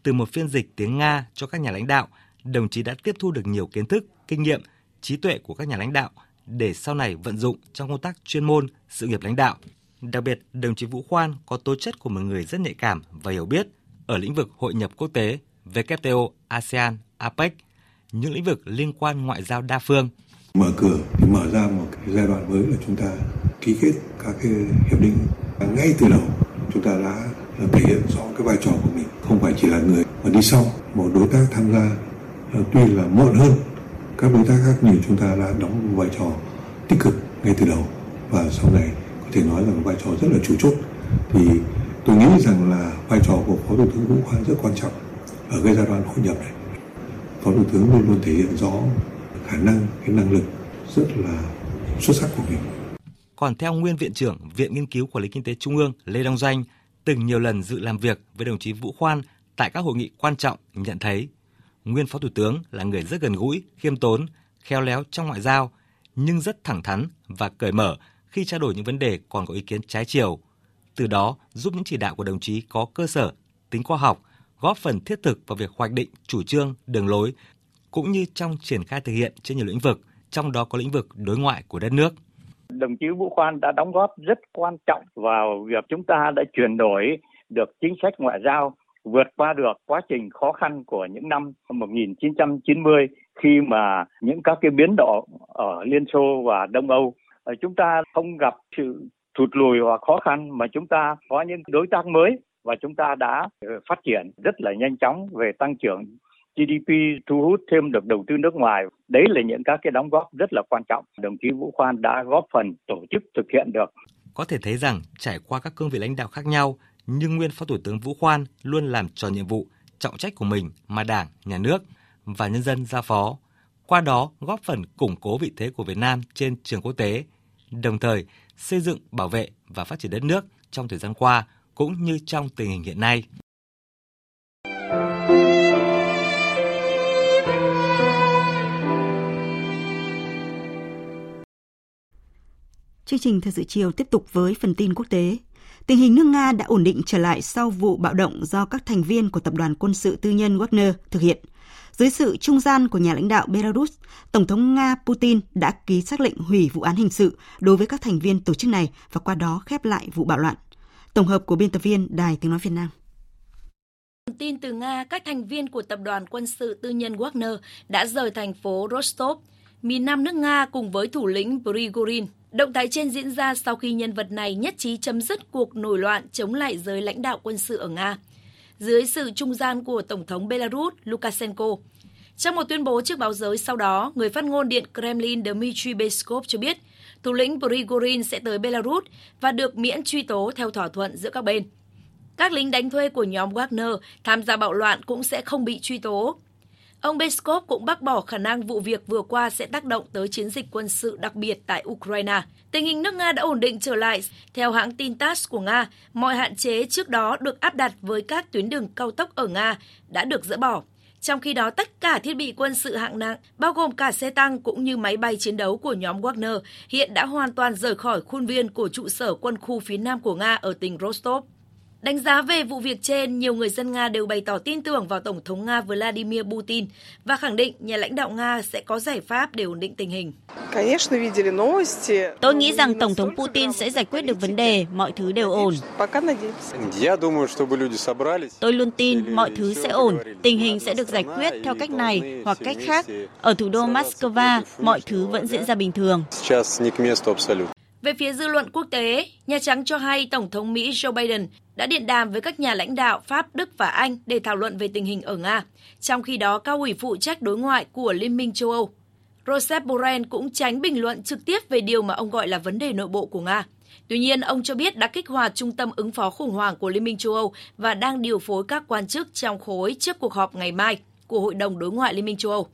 Từ một phiên dịch tiếng Nga cho các nhà lãnh đạo, đồng chí đã tiếp thu được nhiều kiến thức, kinh nghiệm, trí tuệ của các nhà lãnh đạo để sau này vận dụng trong công tác chuyên môn, sự nghiệp lãnh đạo. Đặc biệt, đồng chí Vũ Khoan có tố chất của một người rất nhạy cảm và hiểu biết ở lĩnh vực hội nhập quốc tế, WTO, ASEAN, APEC, những lĩnh vực liên quan ngoại giao đa phương. Mở cửa thì mở ra một cái giai đoạn mới là chúng ta ký kết các cái hiệp định. Ngay từ đầu chúng ta đã thể hiện rõ cái vai trò của mình. Không phải chỉ là người mà đi sau. Một đối tác tham gia ờ, tuy là muộn hơn các đối tác khác nhưng chúng ta đã đóng một vai trò tích cực ngay từ đầu. Và sau này có thể nói là một vai trò rất là chủ chốt. Thì tôi nghĩ rằng là vai trò của phó thủ tướng vũ khoan rất quan trọng ở cái giai đoạn hội nhập này phó thủ tướng luôn luôn thể hiện rõ khả năng cái năng lực rất là xuất sắc của mình còn theo nguyên viện trưởng Viện Nghiên cứu Quản lý Kinh tế Trung ương Lê Đăng Doanh, từng nhiều lần dự làm việc với đồng chí Vũ Khoan tại các hội nghị quan trọng nhận thấy nguyên Phó Thủ tướng là người rất gần gũi, khiêm tốn, khéo léo trong ngoại giao, nhưng rất thẳng thắn và cởi mở khi trao đổi những vấn đề còn có ý kiến trái chiều. Từ đó giúp những chỉ đạo của đồng chí có cơ sở, tính khoa học, góp phần thiết thực vào việc hoạch định chủ trương, đường lối, cũng như trong triển khai thực hiện trên nhiều lĩnh vực, trong đó có lĩnh vực đối ngoại của đất nước. Đồng chí Vũ Khoan đã đóng góp rất quan trọng vào việc chúng ta đã chuyển đổi được chính sách ngoại giao vượt qua được quá trình khó khăn của những năm 1990 khi mà những các cái biến động ở Liên Xô và Đông Âu. Chúng ta không gặp sự thụt lùi hoặc khó khăn mà chúng ta có những đối tác mới và chúng ta đã ờ, phát triển rất là nhanh chóng về tăng trưởng GDP thu hút thêm được đầu tư nước ngoài. Đấy là những các cái đóng góp rất là quan trọng. Đồng chí Vũ Khoan đã góp phần tổ chức thực hiện được. Có thể thấy rằng trải qua các cương vị lãnh đạo khác nhau, nhưng nguyên Phó Thủ tướng Vũ Khoan luôn làm tròn nhiệm vụ, trọng trách của mình mà Đảng, Nhà nước và nhân dân giao phó. Qua đó góp phần củng cố vị thế của Việt Nam trên trường quốc tế, đồng thời xây dựng, bảo vệ và phát triển đất nước trong thời gian qua cũng như trong tình hình hiện nay. Chương trình Thời sự chiều tiếp tục với phần tin quốc tế. Tình hình nước Nga đã ổn định trở lại sau vụ bạo động do các thành viên của tập đoàn quân sự tư nhân Wagner thực hiện. Dưới sự trung gian của nhà lãnh đạo Belarus, Tổng thống Nga Putin đã ký xác lệnh hủy vụ án hình sự đối với các thành viên tổ chức này và qua đó khép lại vụ bạo loạn. Tổng hợp của biên tập viên Đài Tiếng Nói Việt Nam. Tin từ Nga, các thành viên của tập đoàn quân sự tư nhân Wagner đã rời thành phố Rostov, miền nam nước Nga cùng với thủ lĩnh Prigozhin. Động thái trên diễn ra sau khi nhân vật này nhất trí chấm dứt cuộc nổi loạn chống lại giới lãnh đạo quân sự ở Nga, dưới sự trung gian của Tổng thống Belarus Lukashenko. Trong một tuyên bố trước báo giới sau đó, người phát ngôn Điện Kremlin Dmitry Peskov cho biết thủ lĩnh Prigozhin sẽ tới Belarus và được miễn truy tố theo thỏa thuận giữa các bên. Các lính đánh thuê của nhóm Wagner tham gia bạo loạn cũng sẽ không bị truy tố. Ông Peskov cũng bác bỏ khả năng vụ việc vừa qua sẽ tác động tới chiến dịch quân sự đặc biệt tại Ukraine. Tình hình nước Nga đã ổn định trở lại. Theo hãng tin TASS của Nga, mọi hạn chế trước đó được áp đặt với các tuyến đường cao tốc ở Nga đã được dỡ bỏ. Trong khi đó, tất cả thiết bị quân sự hạng nặng, bao gồm cả xe tăng cũng như máy bay chiến đấu của nhóm Wagner, hiện đã hoàn toàn rời khỏi khuôn viên của trụ sở quân khu phía nam của Nga ở tỉnh Rostov. Đánh giá về vụ việc trên, nhiều người dân Nga đều bày tỏ tin tưởng vào Tổng thống Nga Vladimir Putin và khẳng định nhà lãnh đạo Nga sẽ có giải pháp để ổn định tình hình. Tôi nghĩ rằng Tổng thống Putin sẽ giải quyết được vấn đề, mọi thứ đều ổn. Tôi luôn tin mọi thứ sẽ ổn, tình hình sẽ được giải quyết theo cách này hoặc cách khác. Ở thủ đô Moscow, mọi thứ vẫn diễn ra bình thường. Về phía dư luận quốc tế, Nhà Trắng cho hay Tổng thống Mỹ Joe Biden đã điện đàm với các nhà lãnh đạo Pháp, Đức và Anh để thảo luận về tình hình ở Nga. Trong khi đó, cao ủy phụ trách đối ngoại của Liên minh châu Âu, Joseph Borrell cũng tránh bình luận trực tiếp về điều mà ông gọi là vấn đề nội bộ của Nga. Tuy nhiên, ông cho biết đã kích hoạt trung tâm ứng phó khủng hoảng của Liên minh châu Âu và đang điều phối các quan chức trong khối trước cuộc họp ngày mai của Hội đồng Đối ngoại Liên minh châu Âu.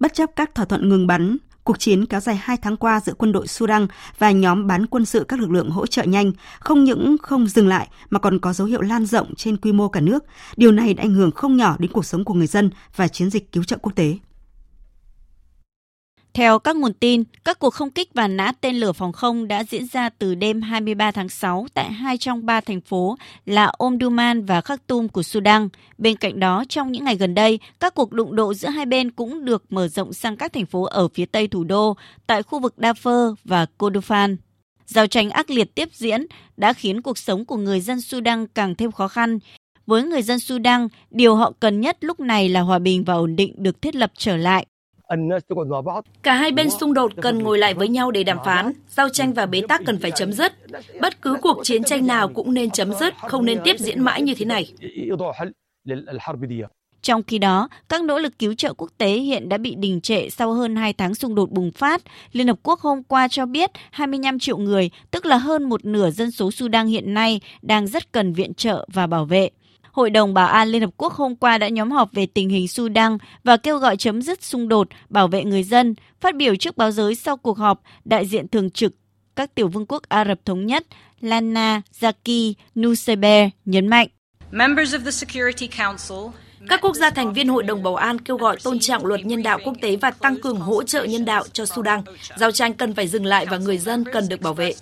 Bất chấp các thỏa thuận ngừng bắn, Cuộc chiến kéo dài 2 tháng qua giữa quân đội Sudan và nhóm bán quân sự các lực lượng hỗ trợ nhanh không những không dừng lại mà còn có dấu hiệu lan rộng trên quy mô cả nước. Điều này đã ảnh hưởng không nhỏ đến cuộc sống của người dân và chiến dịch cứu trợ quốc tế. Theo các nguồn tin, các cuộc không kích và nã tên lửa phòng không đã diễn ra từ đêm 23 tháng 6 tại hai trong ba thành phố là Omdurman và Khartoum của Sudan. Bên cạnh đó, trong những ngày gần đây, các cuộc đụng độ giữa hai bên cũng được mở rộng sang các thành phố ở phía tây thủ đô, tại khu vực Darfur và Kordofan. Giao tranh ác liệt tiếp diễn đã khiến cuộc sống của người dân Sudan càng thêm khó khăn. Với người dân Sudan, điều họ cần nhất lúc này là hòa bình và ổn định được thiết lập trở lại. Cả hai bên xung đột cần ngồi lại với nhau để đàm phán, giao tranh và bế tắc cần phải chấm dứt. Bất cứ cuộc chiến tranh nào cũng nên chấm dứt, không nên tiếp diễn mãi như thế này. Trong khi đó, các nỗ lực cứu trợ quốc tế hiện đã bị đình trệ sau hơn 2 tháng xung đột bùng phát. Liên Hợp Quốc hôm qua cho biết 25 triệu người, tức là hơn một nửa dân số Sudan hiện nay, đang rất cần viện trợ và bảo vệ. Hội đồng Bảo an Liên Hợp Quốc hôm qua đã nhóm họp về tình hình Sudan và kêu gọi chấm dứt xung đột, bảo vệ người dân. Phát biểu trước báo giới sau cuộc họp, đại diện thường trực các tiểu vương quốc Ả Rập Thống Nhất Lana Zaki Nusseber nhấn mạnh. Các quốc gia thành viên Hội đồng Bảo an kêu gọi tôn trọng luật nhân đạo quốc tế và tăng cường hỗ trợ nhân đạo cho Sudan. Giao tranh cần phải dừng lại và người dân cần được bảo vệ.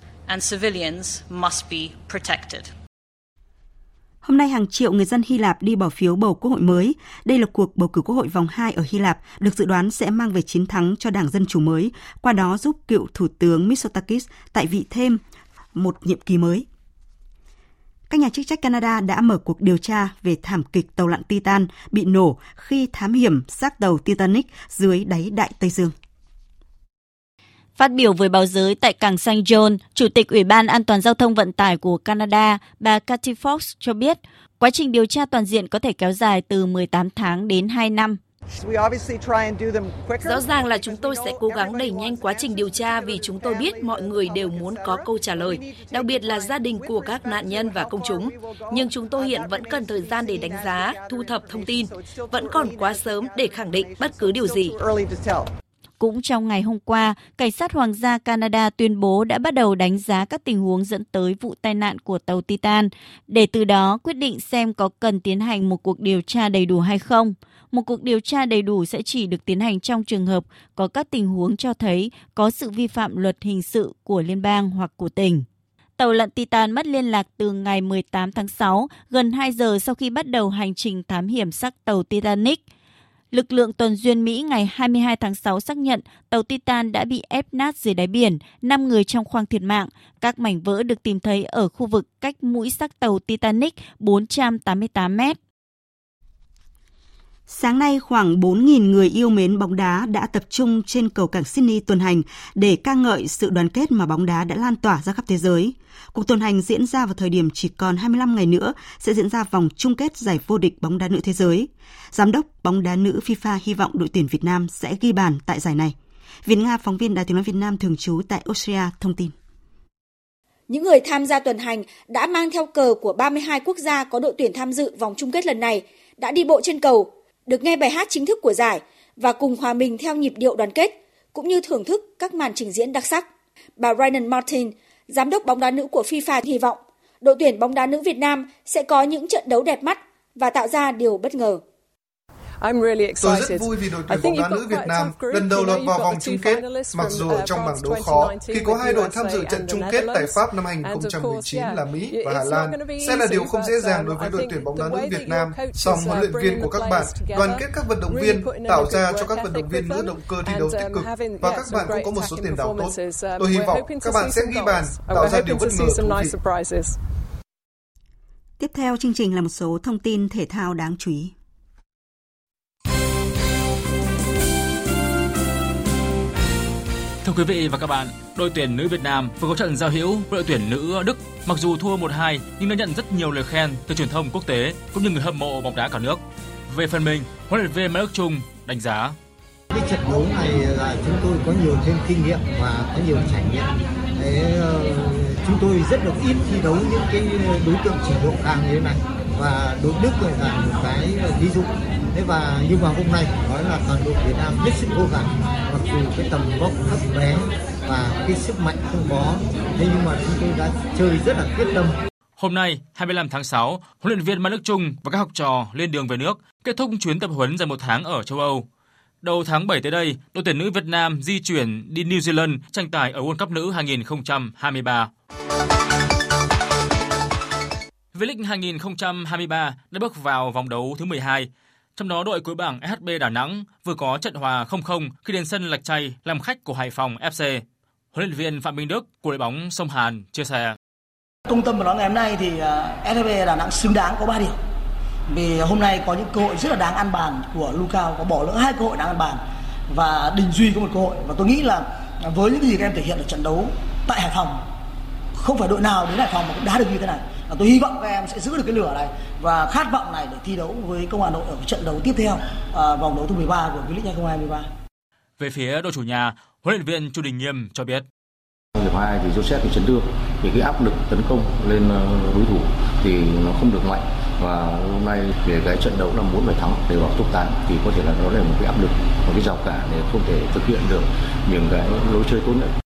Hôm nay hàng triệu người dân Hy Lạp đi bỏ phiếu bầu quốc hội mới. Đây là cuộc bầu cử quốc hội vòng 2 ở Hy Lạp, được dự đoán sẽ mang về chiến thắng cho Đảng Dân Chủ mới, qua đó giúp cựu Thủ tướng Mitsotakis tại vị thêm một nhiệm kỳ mới. Các nhà chức trách Canada đã mở cuộc điều tra về thảm kịch tàu lặn Titan bị nổ khi thám hiểm xác tàu Titanic dưới đáy Đại Tây Dương. Phát biểu với báo giới tại cảng St. John, Chủ tịch Ủy ban An toàn Giao thông Vận tải của Canada, bà Cathy Fox cho biết, quá trình điều tra toàn diện có thể kéo dài từ 18 tháng đến 2 năm. Rõ ràng là chúng tôi sẽ cố gắng đẩy nhanh quá trình điều tra vì chúng tôi biết mọi người đều muốn có câu trả lời, đặc biệt là gia đình của các nạn nhân và công chúng. Nhưng chúng tôi hiện vẫn cần thời gian để đánh giá, thu thập thông tin. Vẫn còn quá sớm để khẳng định bất cứ điều gì. Cũng trong ngày hôm qua, Cảnh sát Hoàng gia Canada tuyên bố đã bắt đầu đánh giá các tình huống dẫn tới vụ tai nạn của tàu Titan, để từ đó quyết định xem có cần tiến hành một cuộc điều tra đầy đủ hay không. Một cuộc điều tra đầy đủ sẽ chỉ được tiến hành trong trường hợp có các tình huống cho thấy có sự vi phạm luật hình sự của liên bang hoặc của tỉnh. Tàu lặn Titan mất liên lạc từ ngày 18 tháng 6, gần 2 giờ sau khi bắt đầu hành trình thám hiểm xác tàu Titanic. Lực lượng tuần duyên Mỹ ngày 22 tháng 6 xác nhận tàu Titan đã bị ép nát dưới đáy biển, 5 người trong khoang thiệt mạng. Các mảnh vỡ được tìm thấy ở khu vực cách mũi xác tàu Titanic 488 mét. Sáng nay, khoảng 4.000 người yêu mến bóng đá đã tập trung trên cầu cảng Sydney tuần hành để ca ngợi sự đoàn kết mà bóng đá đã lan tỏa ra khắp thế giới. Cuộc tuần hành diễn ra vào thời điểm chỉ còn 25 ngày nữa sẽ diễn ra vòng chung kết giải vô địch bóng đá nữ thế giới. Giám đốc bóng đá nữ FIFA hy vọng đội tuyển Việt Nam sẽ ghi bàn tại giải này. Việt Nga, phóng viên Đài tiếng nói Việt Nam thường trú tại Australia thông tin. Những người tham gia tuần hành đã mang theo cờ của 32 quốc gia có đội tuyển tham dự vòng chung kết lần này, đã đi bộ trên cầu, được nghe bài hát chính thức của giải và cùng hòa mình theo nhịp điệu đoàn kết, cũng như thưởng thức các màn trình diễn đặc sắc. Bà Ryan Martin, giám đốc bóng đá nữ của FIFA hy vọng đội tuyển bóng đá nữ Việt Nam sẽ có những trận đấu đẹp mắt và tạo ra điều bất ngờ. Tôi rất vui vì đội tuyển bóng đá nữ Việt Nam lần đầu lọt vào vòng chung kết, mặc dù ở trong bảng đấu khó, khi có hai đội tham dự trận chung kết tại Pháp năm 2019 là Mỹ và Hà Lan, sẽ là điều không dễ dàng đối với đội tuyển bóng đá nữ Việt Nam. Song huấn luyện viên của các bạn đoàn kết các vận động viên, tạo ra cho các vận động viên nữ động cơ thi đấu tích cực và các bạn cũng có một số tiền đạo tốt. Tôi hy vọng các bạn sẽ ghi bàn, tạo ra điều bất ngờ thú vị. Tiếp theo chương trình là một số thông tin thể thao đáng chú ý. Thưa quý vị và các bạn, đội tuyển nữ Việt Nam vừa có trận giao hữu với đội tuyển nữ Đức. Mặc dù thua 1-2 nhưng đã nhận rất nhiều lời khen từ truyền thông quốc tế cũng như người hâm mộ bóng đá cả nước. Về phần mình, huấn luyện viên Mai Đức Chung đánh giá cái trận đấu này là chúng tôi có nhiều thêm kinh nghiệm và có nhiều trải nghiệm. Thế, ờ, chúng tôi rất là ít thi đấu những cái đối tượng trình độ cao như thế này và đội Đức là một cái ờ, ví dụ thế và nhưng mà hôm nay nói là toàn đội Việt Nam hết sức cố gắng mặc dù cái tầm vóc thấp bé và cái sức mạnh không có thế nhưng mà chúng tôi đã chơi rất là quyết tâm Hôm nay, 25 tháng 6, huấn luyện viên Mai Đức Trung và các học trò lên đường về nước, kết thúc chuyến tập huấn dài một tháng ở châu Âu. Đầu tháng 7 tới đây, đội tuyển nữ Việt Nam di chuyển đi New Zealand tranh tài ở World Cup nữ 2023. V-League 2023 đã bước vào vòng đấu thứ 12. Trong đó, đội cuối bảng SHB Đà Nẵng vừa có trận hòa 0-0 khi đến sân Lạch Tray làm khách của Hải Phòng FC. Huấn luyện viên Phạm Minh Đức của đội bóng Sông Hàn chia sẻ. Trung tâm của nó ngày hôm nay thì à, SHB Đà Nẵng xứng đáng có 3 điểm. Vì hôm nay có những cơ hội rất là đáng ăn bàn của Lucao có bỏ lỡ hai cơ hội đáng ăn bàn và Đình Duy có một cơ hội và tôi nghĩ là với những gì các em thể hiện ở trận đấu tại Hải Phòng không phải đội nào đến Hải Phòng mà cũng đá được như thế này và tôi hy vọng các em sẽ giữ được cái lửa này và khát vọng này để thi đấu với công an Hà Nội ở trận đấu tiếp theo à, vòng đấu thứ 13 của V-League 2023. Về phía đội chủ nhà, huấn luyện viên Chu Đình Nghiêm cho biết. Hiệp 2 thì Joseph bị chấn thương thì cái áp lực tấn công lên ờ, đối thủ thì nó không được mạnh và hôm nay về cái trận đấu là muốn phải thắng để vào top 8 thì có thể là nó là một cái áp lực một cái rào cản để không thể thực hiện được những cái lối chơi tốt nhất.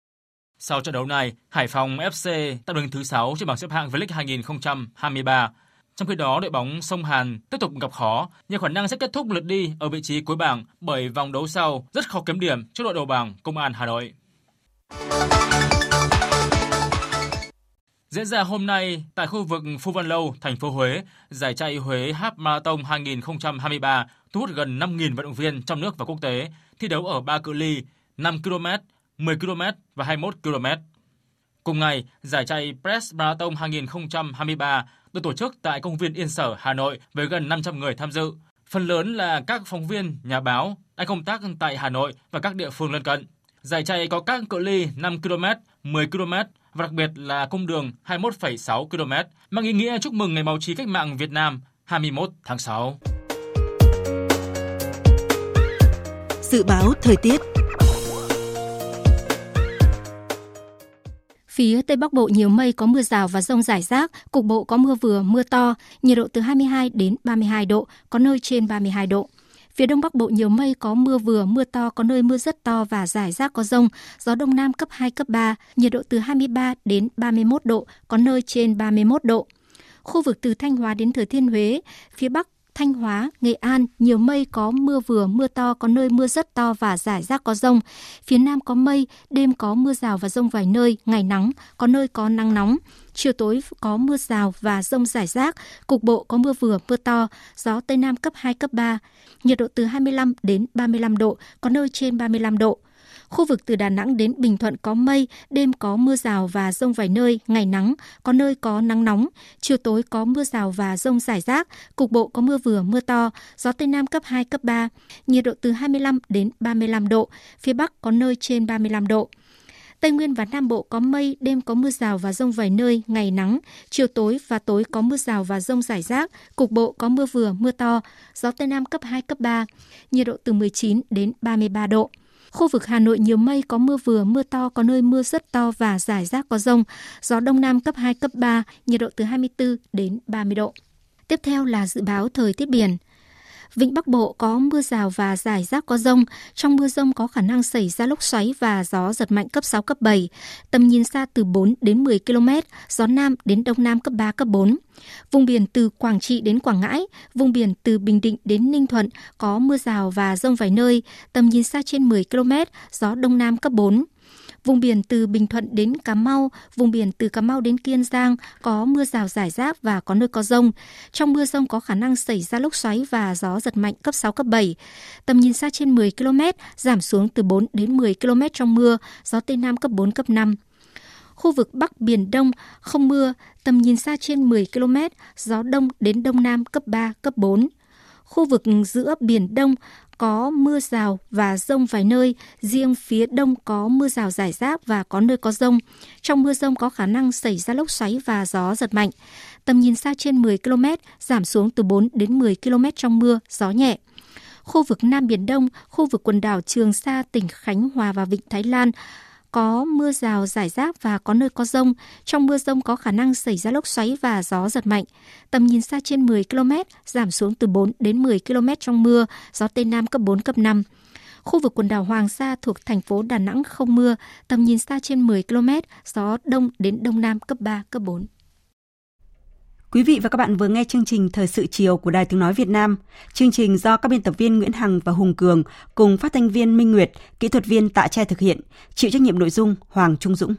Sau trận đấu này, Hải Phòng FC tạm đứng thứ 6 trên bảng xếp hạng V-League 2023. Trong khi đó, đội bóng Sông Hàn tiếp tục gặp khó, nhưng khả năng sẽ kết thúc lượt đi ở vị trí cuối bảng bởi vòng đấu sau rất khó kiếm điểm trước đội đầu bảng Công an Hà Nội. Diễn ra hôm nay tại khu vực Phu Văn Lâu, thành phố Huế, giải chạy Huế Half Marathon 2023 thu hút gần 5.000 vận động viên trong nước và quốc tế thi đấu ở ba cự ly 5 km, 10 km và 21 km. Cùng ngày, giải chạy Press Marathon 2023 được tổ chức tại công viên Yên Sở, Hà Nội với gần 500 người tham dự. Phần lớn là các phóng viên, nhà báo đang công tác tại Hà Nội và các địa phương lân cận. Giải chạy có các cự ly 5 km, 10 km và đặc biệt là cung đường 21,6 km, mang ý nghĩa chúc mừng Ngày báo chí cách mạng Việt Nam 21 tháng 6. Dự báo thời tiết Phía Tây Bắc Bộ nhiều mây có mưa rào và rông rải rác, cục bộ có mưa vừa, mưa to, nhiệt độ từ 22 đến 32 độ, có nơi trên 32 độ. Phía Đông Bắc Bộ nhiều mây có mưa vừa, mưa to, có nơi mưa rất to và rải rác có rông, gió Đông Nam cấp 2, cấp 3, nhiệt độ từ 23 đến 31 độ, có nơi trên 31 độ. Khu vực từ Thanh Hóa đến Thừa Thiên Huế, phía Bắc Thanh Hóa, Nghệ An, nhiều mây có mưa vừa, mưa to, có nơi mưa rất to và rải rác có rông. Phía Nam có mây, đêm có mưa rào và rông vài nơi, ngày nắng, có nơi có nắng nóng. Chiều tối có mưa rào và rông rải rác, cục bộ có mưa vừa, mưa to, gió Tây Nam cấp 2, cấp 3. Nhiệt độ từ 25 đến 35 độ, có nơi trên 35 độ. Khu vực từ Đà Nẵng đến Bình Thuận có mây, đêm có mưa rào và rông vài nơi, ngày nắng, có nơi có nắng nóng. Chiều tối có mưa rào và rông rải rác, cục bộ có mưa vừa, mưa to, gió Tây Nam cấp 2, cấp 3. Nhiệt độ từ 25 đến 35 độ, phía Bắc có nơi trên 35 độ. Tây Nguyên và Nam Bộ có mây, đêm có mưa rào và rông vài nơi, ngày nắng, chiều tối và tối có mưa rào và rông rải rác, cục bộ có mưa vừa, mưa to, gió Tây Nam cấp 2, cấp 3, nhiệt độ từ 19 đến 33 độ. Khu vực Hà Nội nhiều mây, có mưa vừa, mưa to, có nơi mưa rất to và rải rác có rông. Gió Đông Nam cấp 2, cấp 3, nhiệt độ từ 24 đến 30 độ. Tiếp theo là dự báo thời tiết biển. Vịnh Bắc Bộ có mưa rào và rải rác có rông. Trong mưa rông có khả năng xảy ra lốc xoáy và gió giật mạnh cấp 6, cấp 7. Tầm nhìn xa từ 4 đến 10 km, gió Nam đến Đông Nam cấp 3, cấp 4. Vùng biển từ Quảng Trị đến Quảng Ngãi, vùng biển từ Bình Định đến Ninh Thuận có mưa rào và rông vài nơi, tầm nhìn xa trên 10 km, gió Đông Nam cấp 4. Vùng biển từ Bình Thuận đến Cà Mau, vùng biển từ Cà Mau đến Kiên Giang có mưa rào rải rác và có nơi có rông. Trong mưa rông có khả năng xảy ra lốc xoáy và gió giật mạnh cấp 6, cấp 7. Tầm nhìn xa trên 10 km, giảm xuống từ 4 đến 10 km trong mưa, gió Tây Nam cấp 4, cấp 5. Khu vực Bắc Biển Đông không mưa, tầm nhìn xa trên 10 km, gió Đông đến Đông Nam cấp 3, cấp 4. Khu vực giữa Biển Đông có mưa rào và rông vài nơi, riêng phía đông có mưa rào rải rác và có nơi có rông. Trong mưa rông có khả năng xảy ra lốc xoáy và gió giật mạnh. Tầm nhìn xa trên 10 km, giảm xuống từ 4 đến 10 km trong mưa, gió nhẹ. Khu vực Nam Biển Đông, khu vực quần đảo Trường Sa, tỉnh Khánh Hòa và Vịnh Thái Lan có mưa rào rải rác và có nơi có rông. Trong mưa rông có khả năng xảy ra lốc xoáy và gió giật mạnh. Tầm nhìn xa trên 10 km, giảm xuống từ 4 đến 10 km trong mưa, gió Tây Nam cấp 4, cấp 5. Khu vực quần đảo Hoàng Sa thuộc thành phố Đà Nẵng không mưa, tầm nhìn xa trên 10 km, gió đông đến đông nam cấp 3, cấp 4. Quý vị và các bạn vừa nghe chương trình Thời sự chiều của Đài Tiếng Nói Việt Nam. Chương trình do các biên tập viên Nguyễn Hằng và Hùng Cường cùng phát thanh viên Minh Nguyệt, kỹ thuật viên Tạ Tre thực hiện, chịu trách nhiệm nội dung Hoàng Trung Dũng.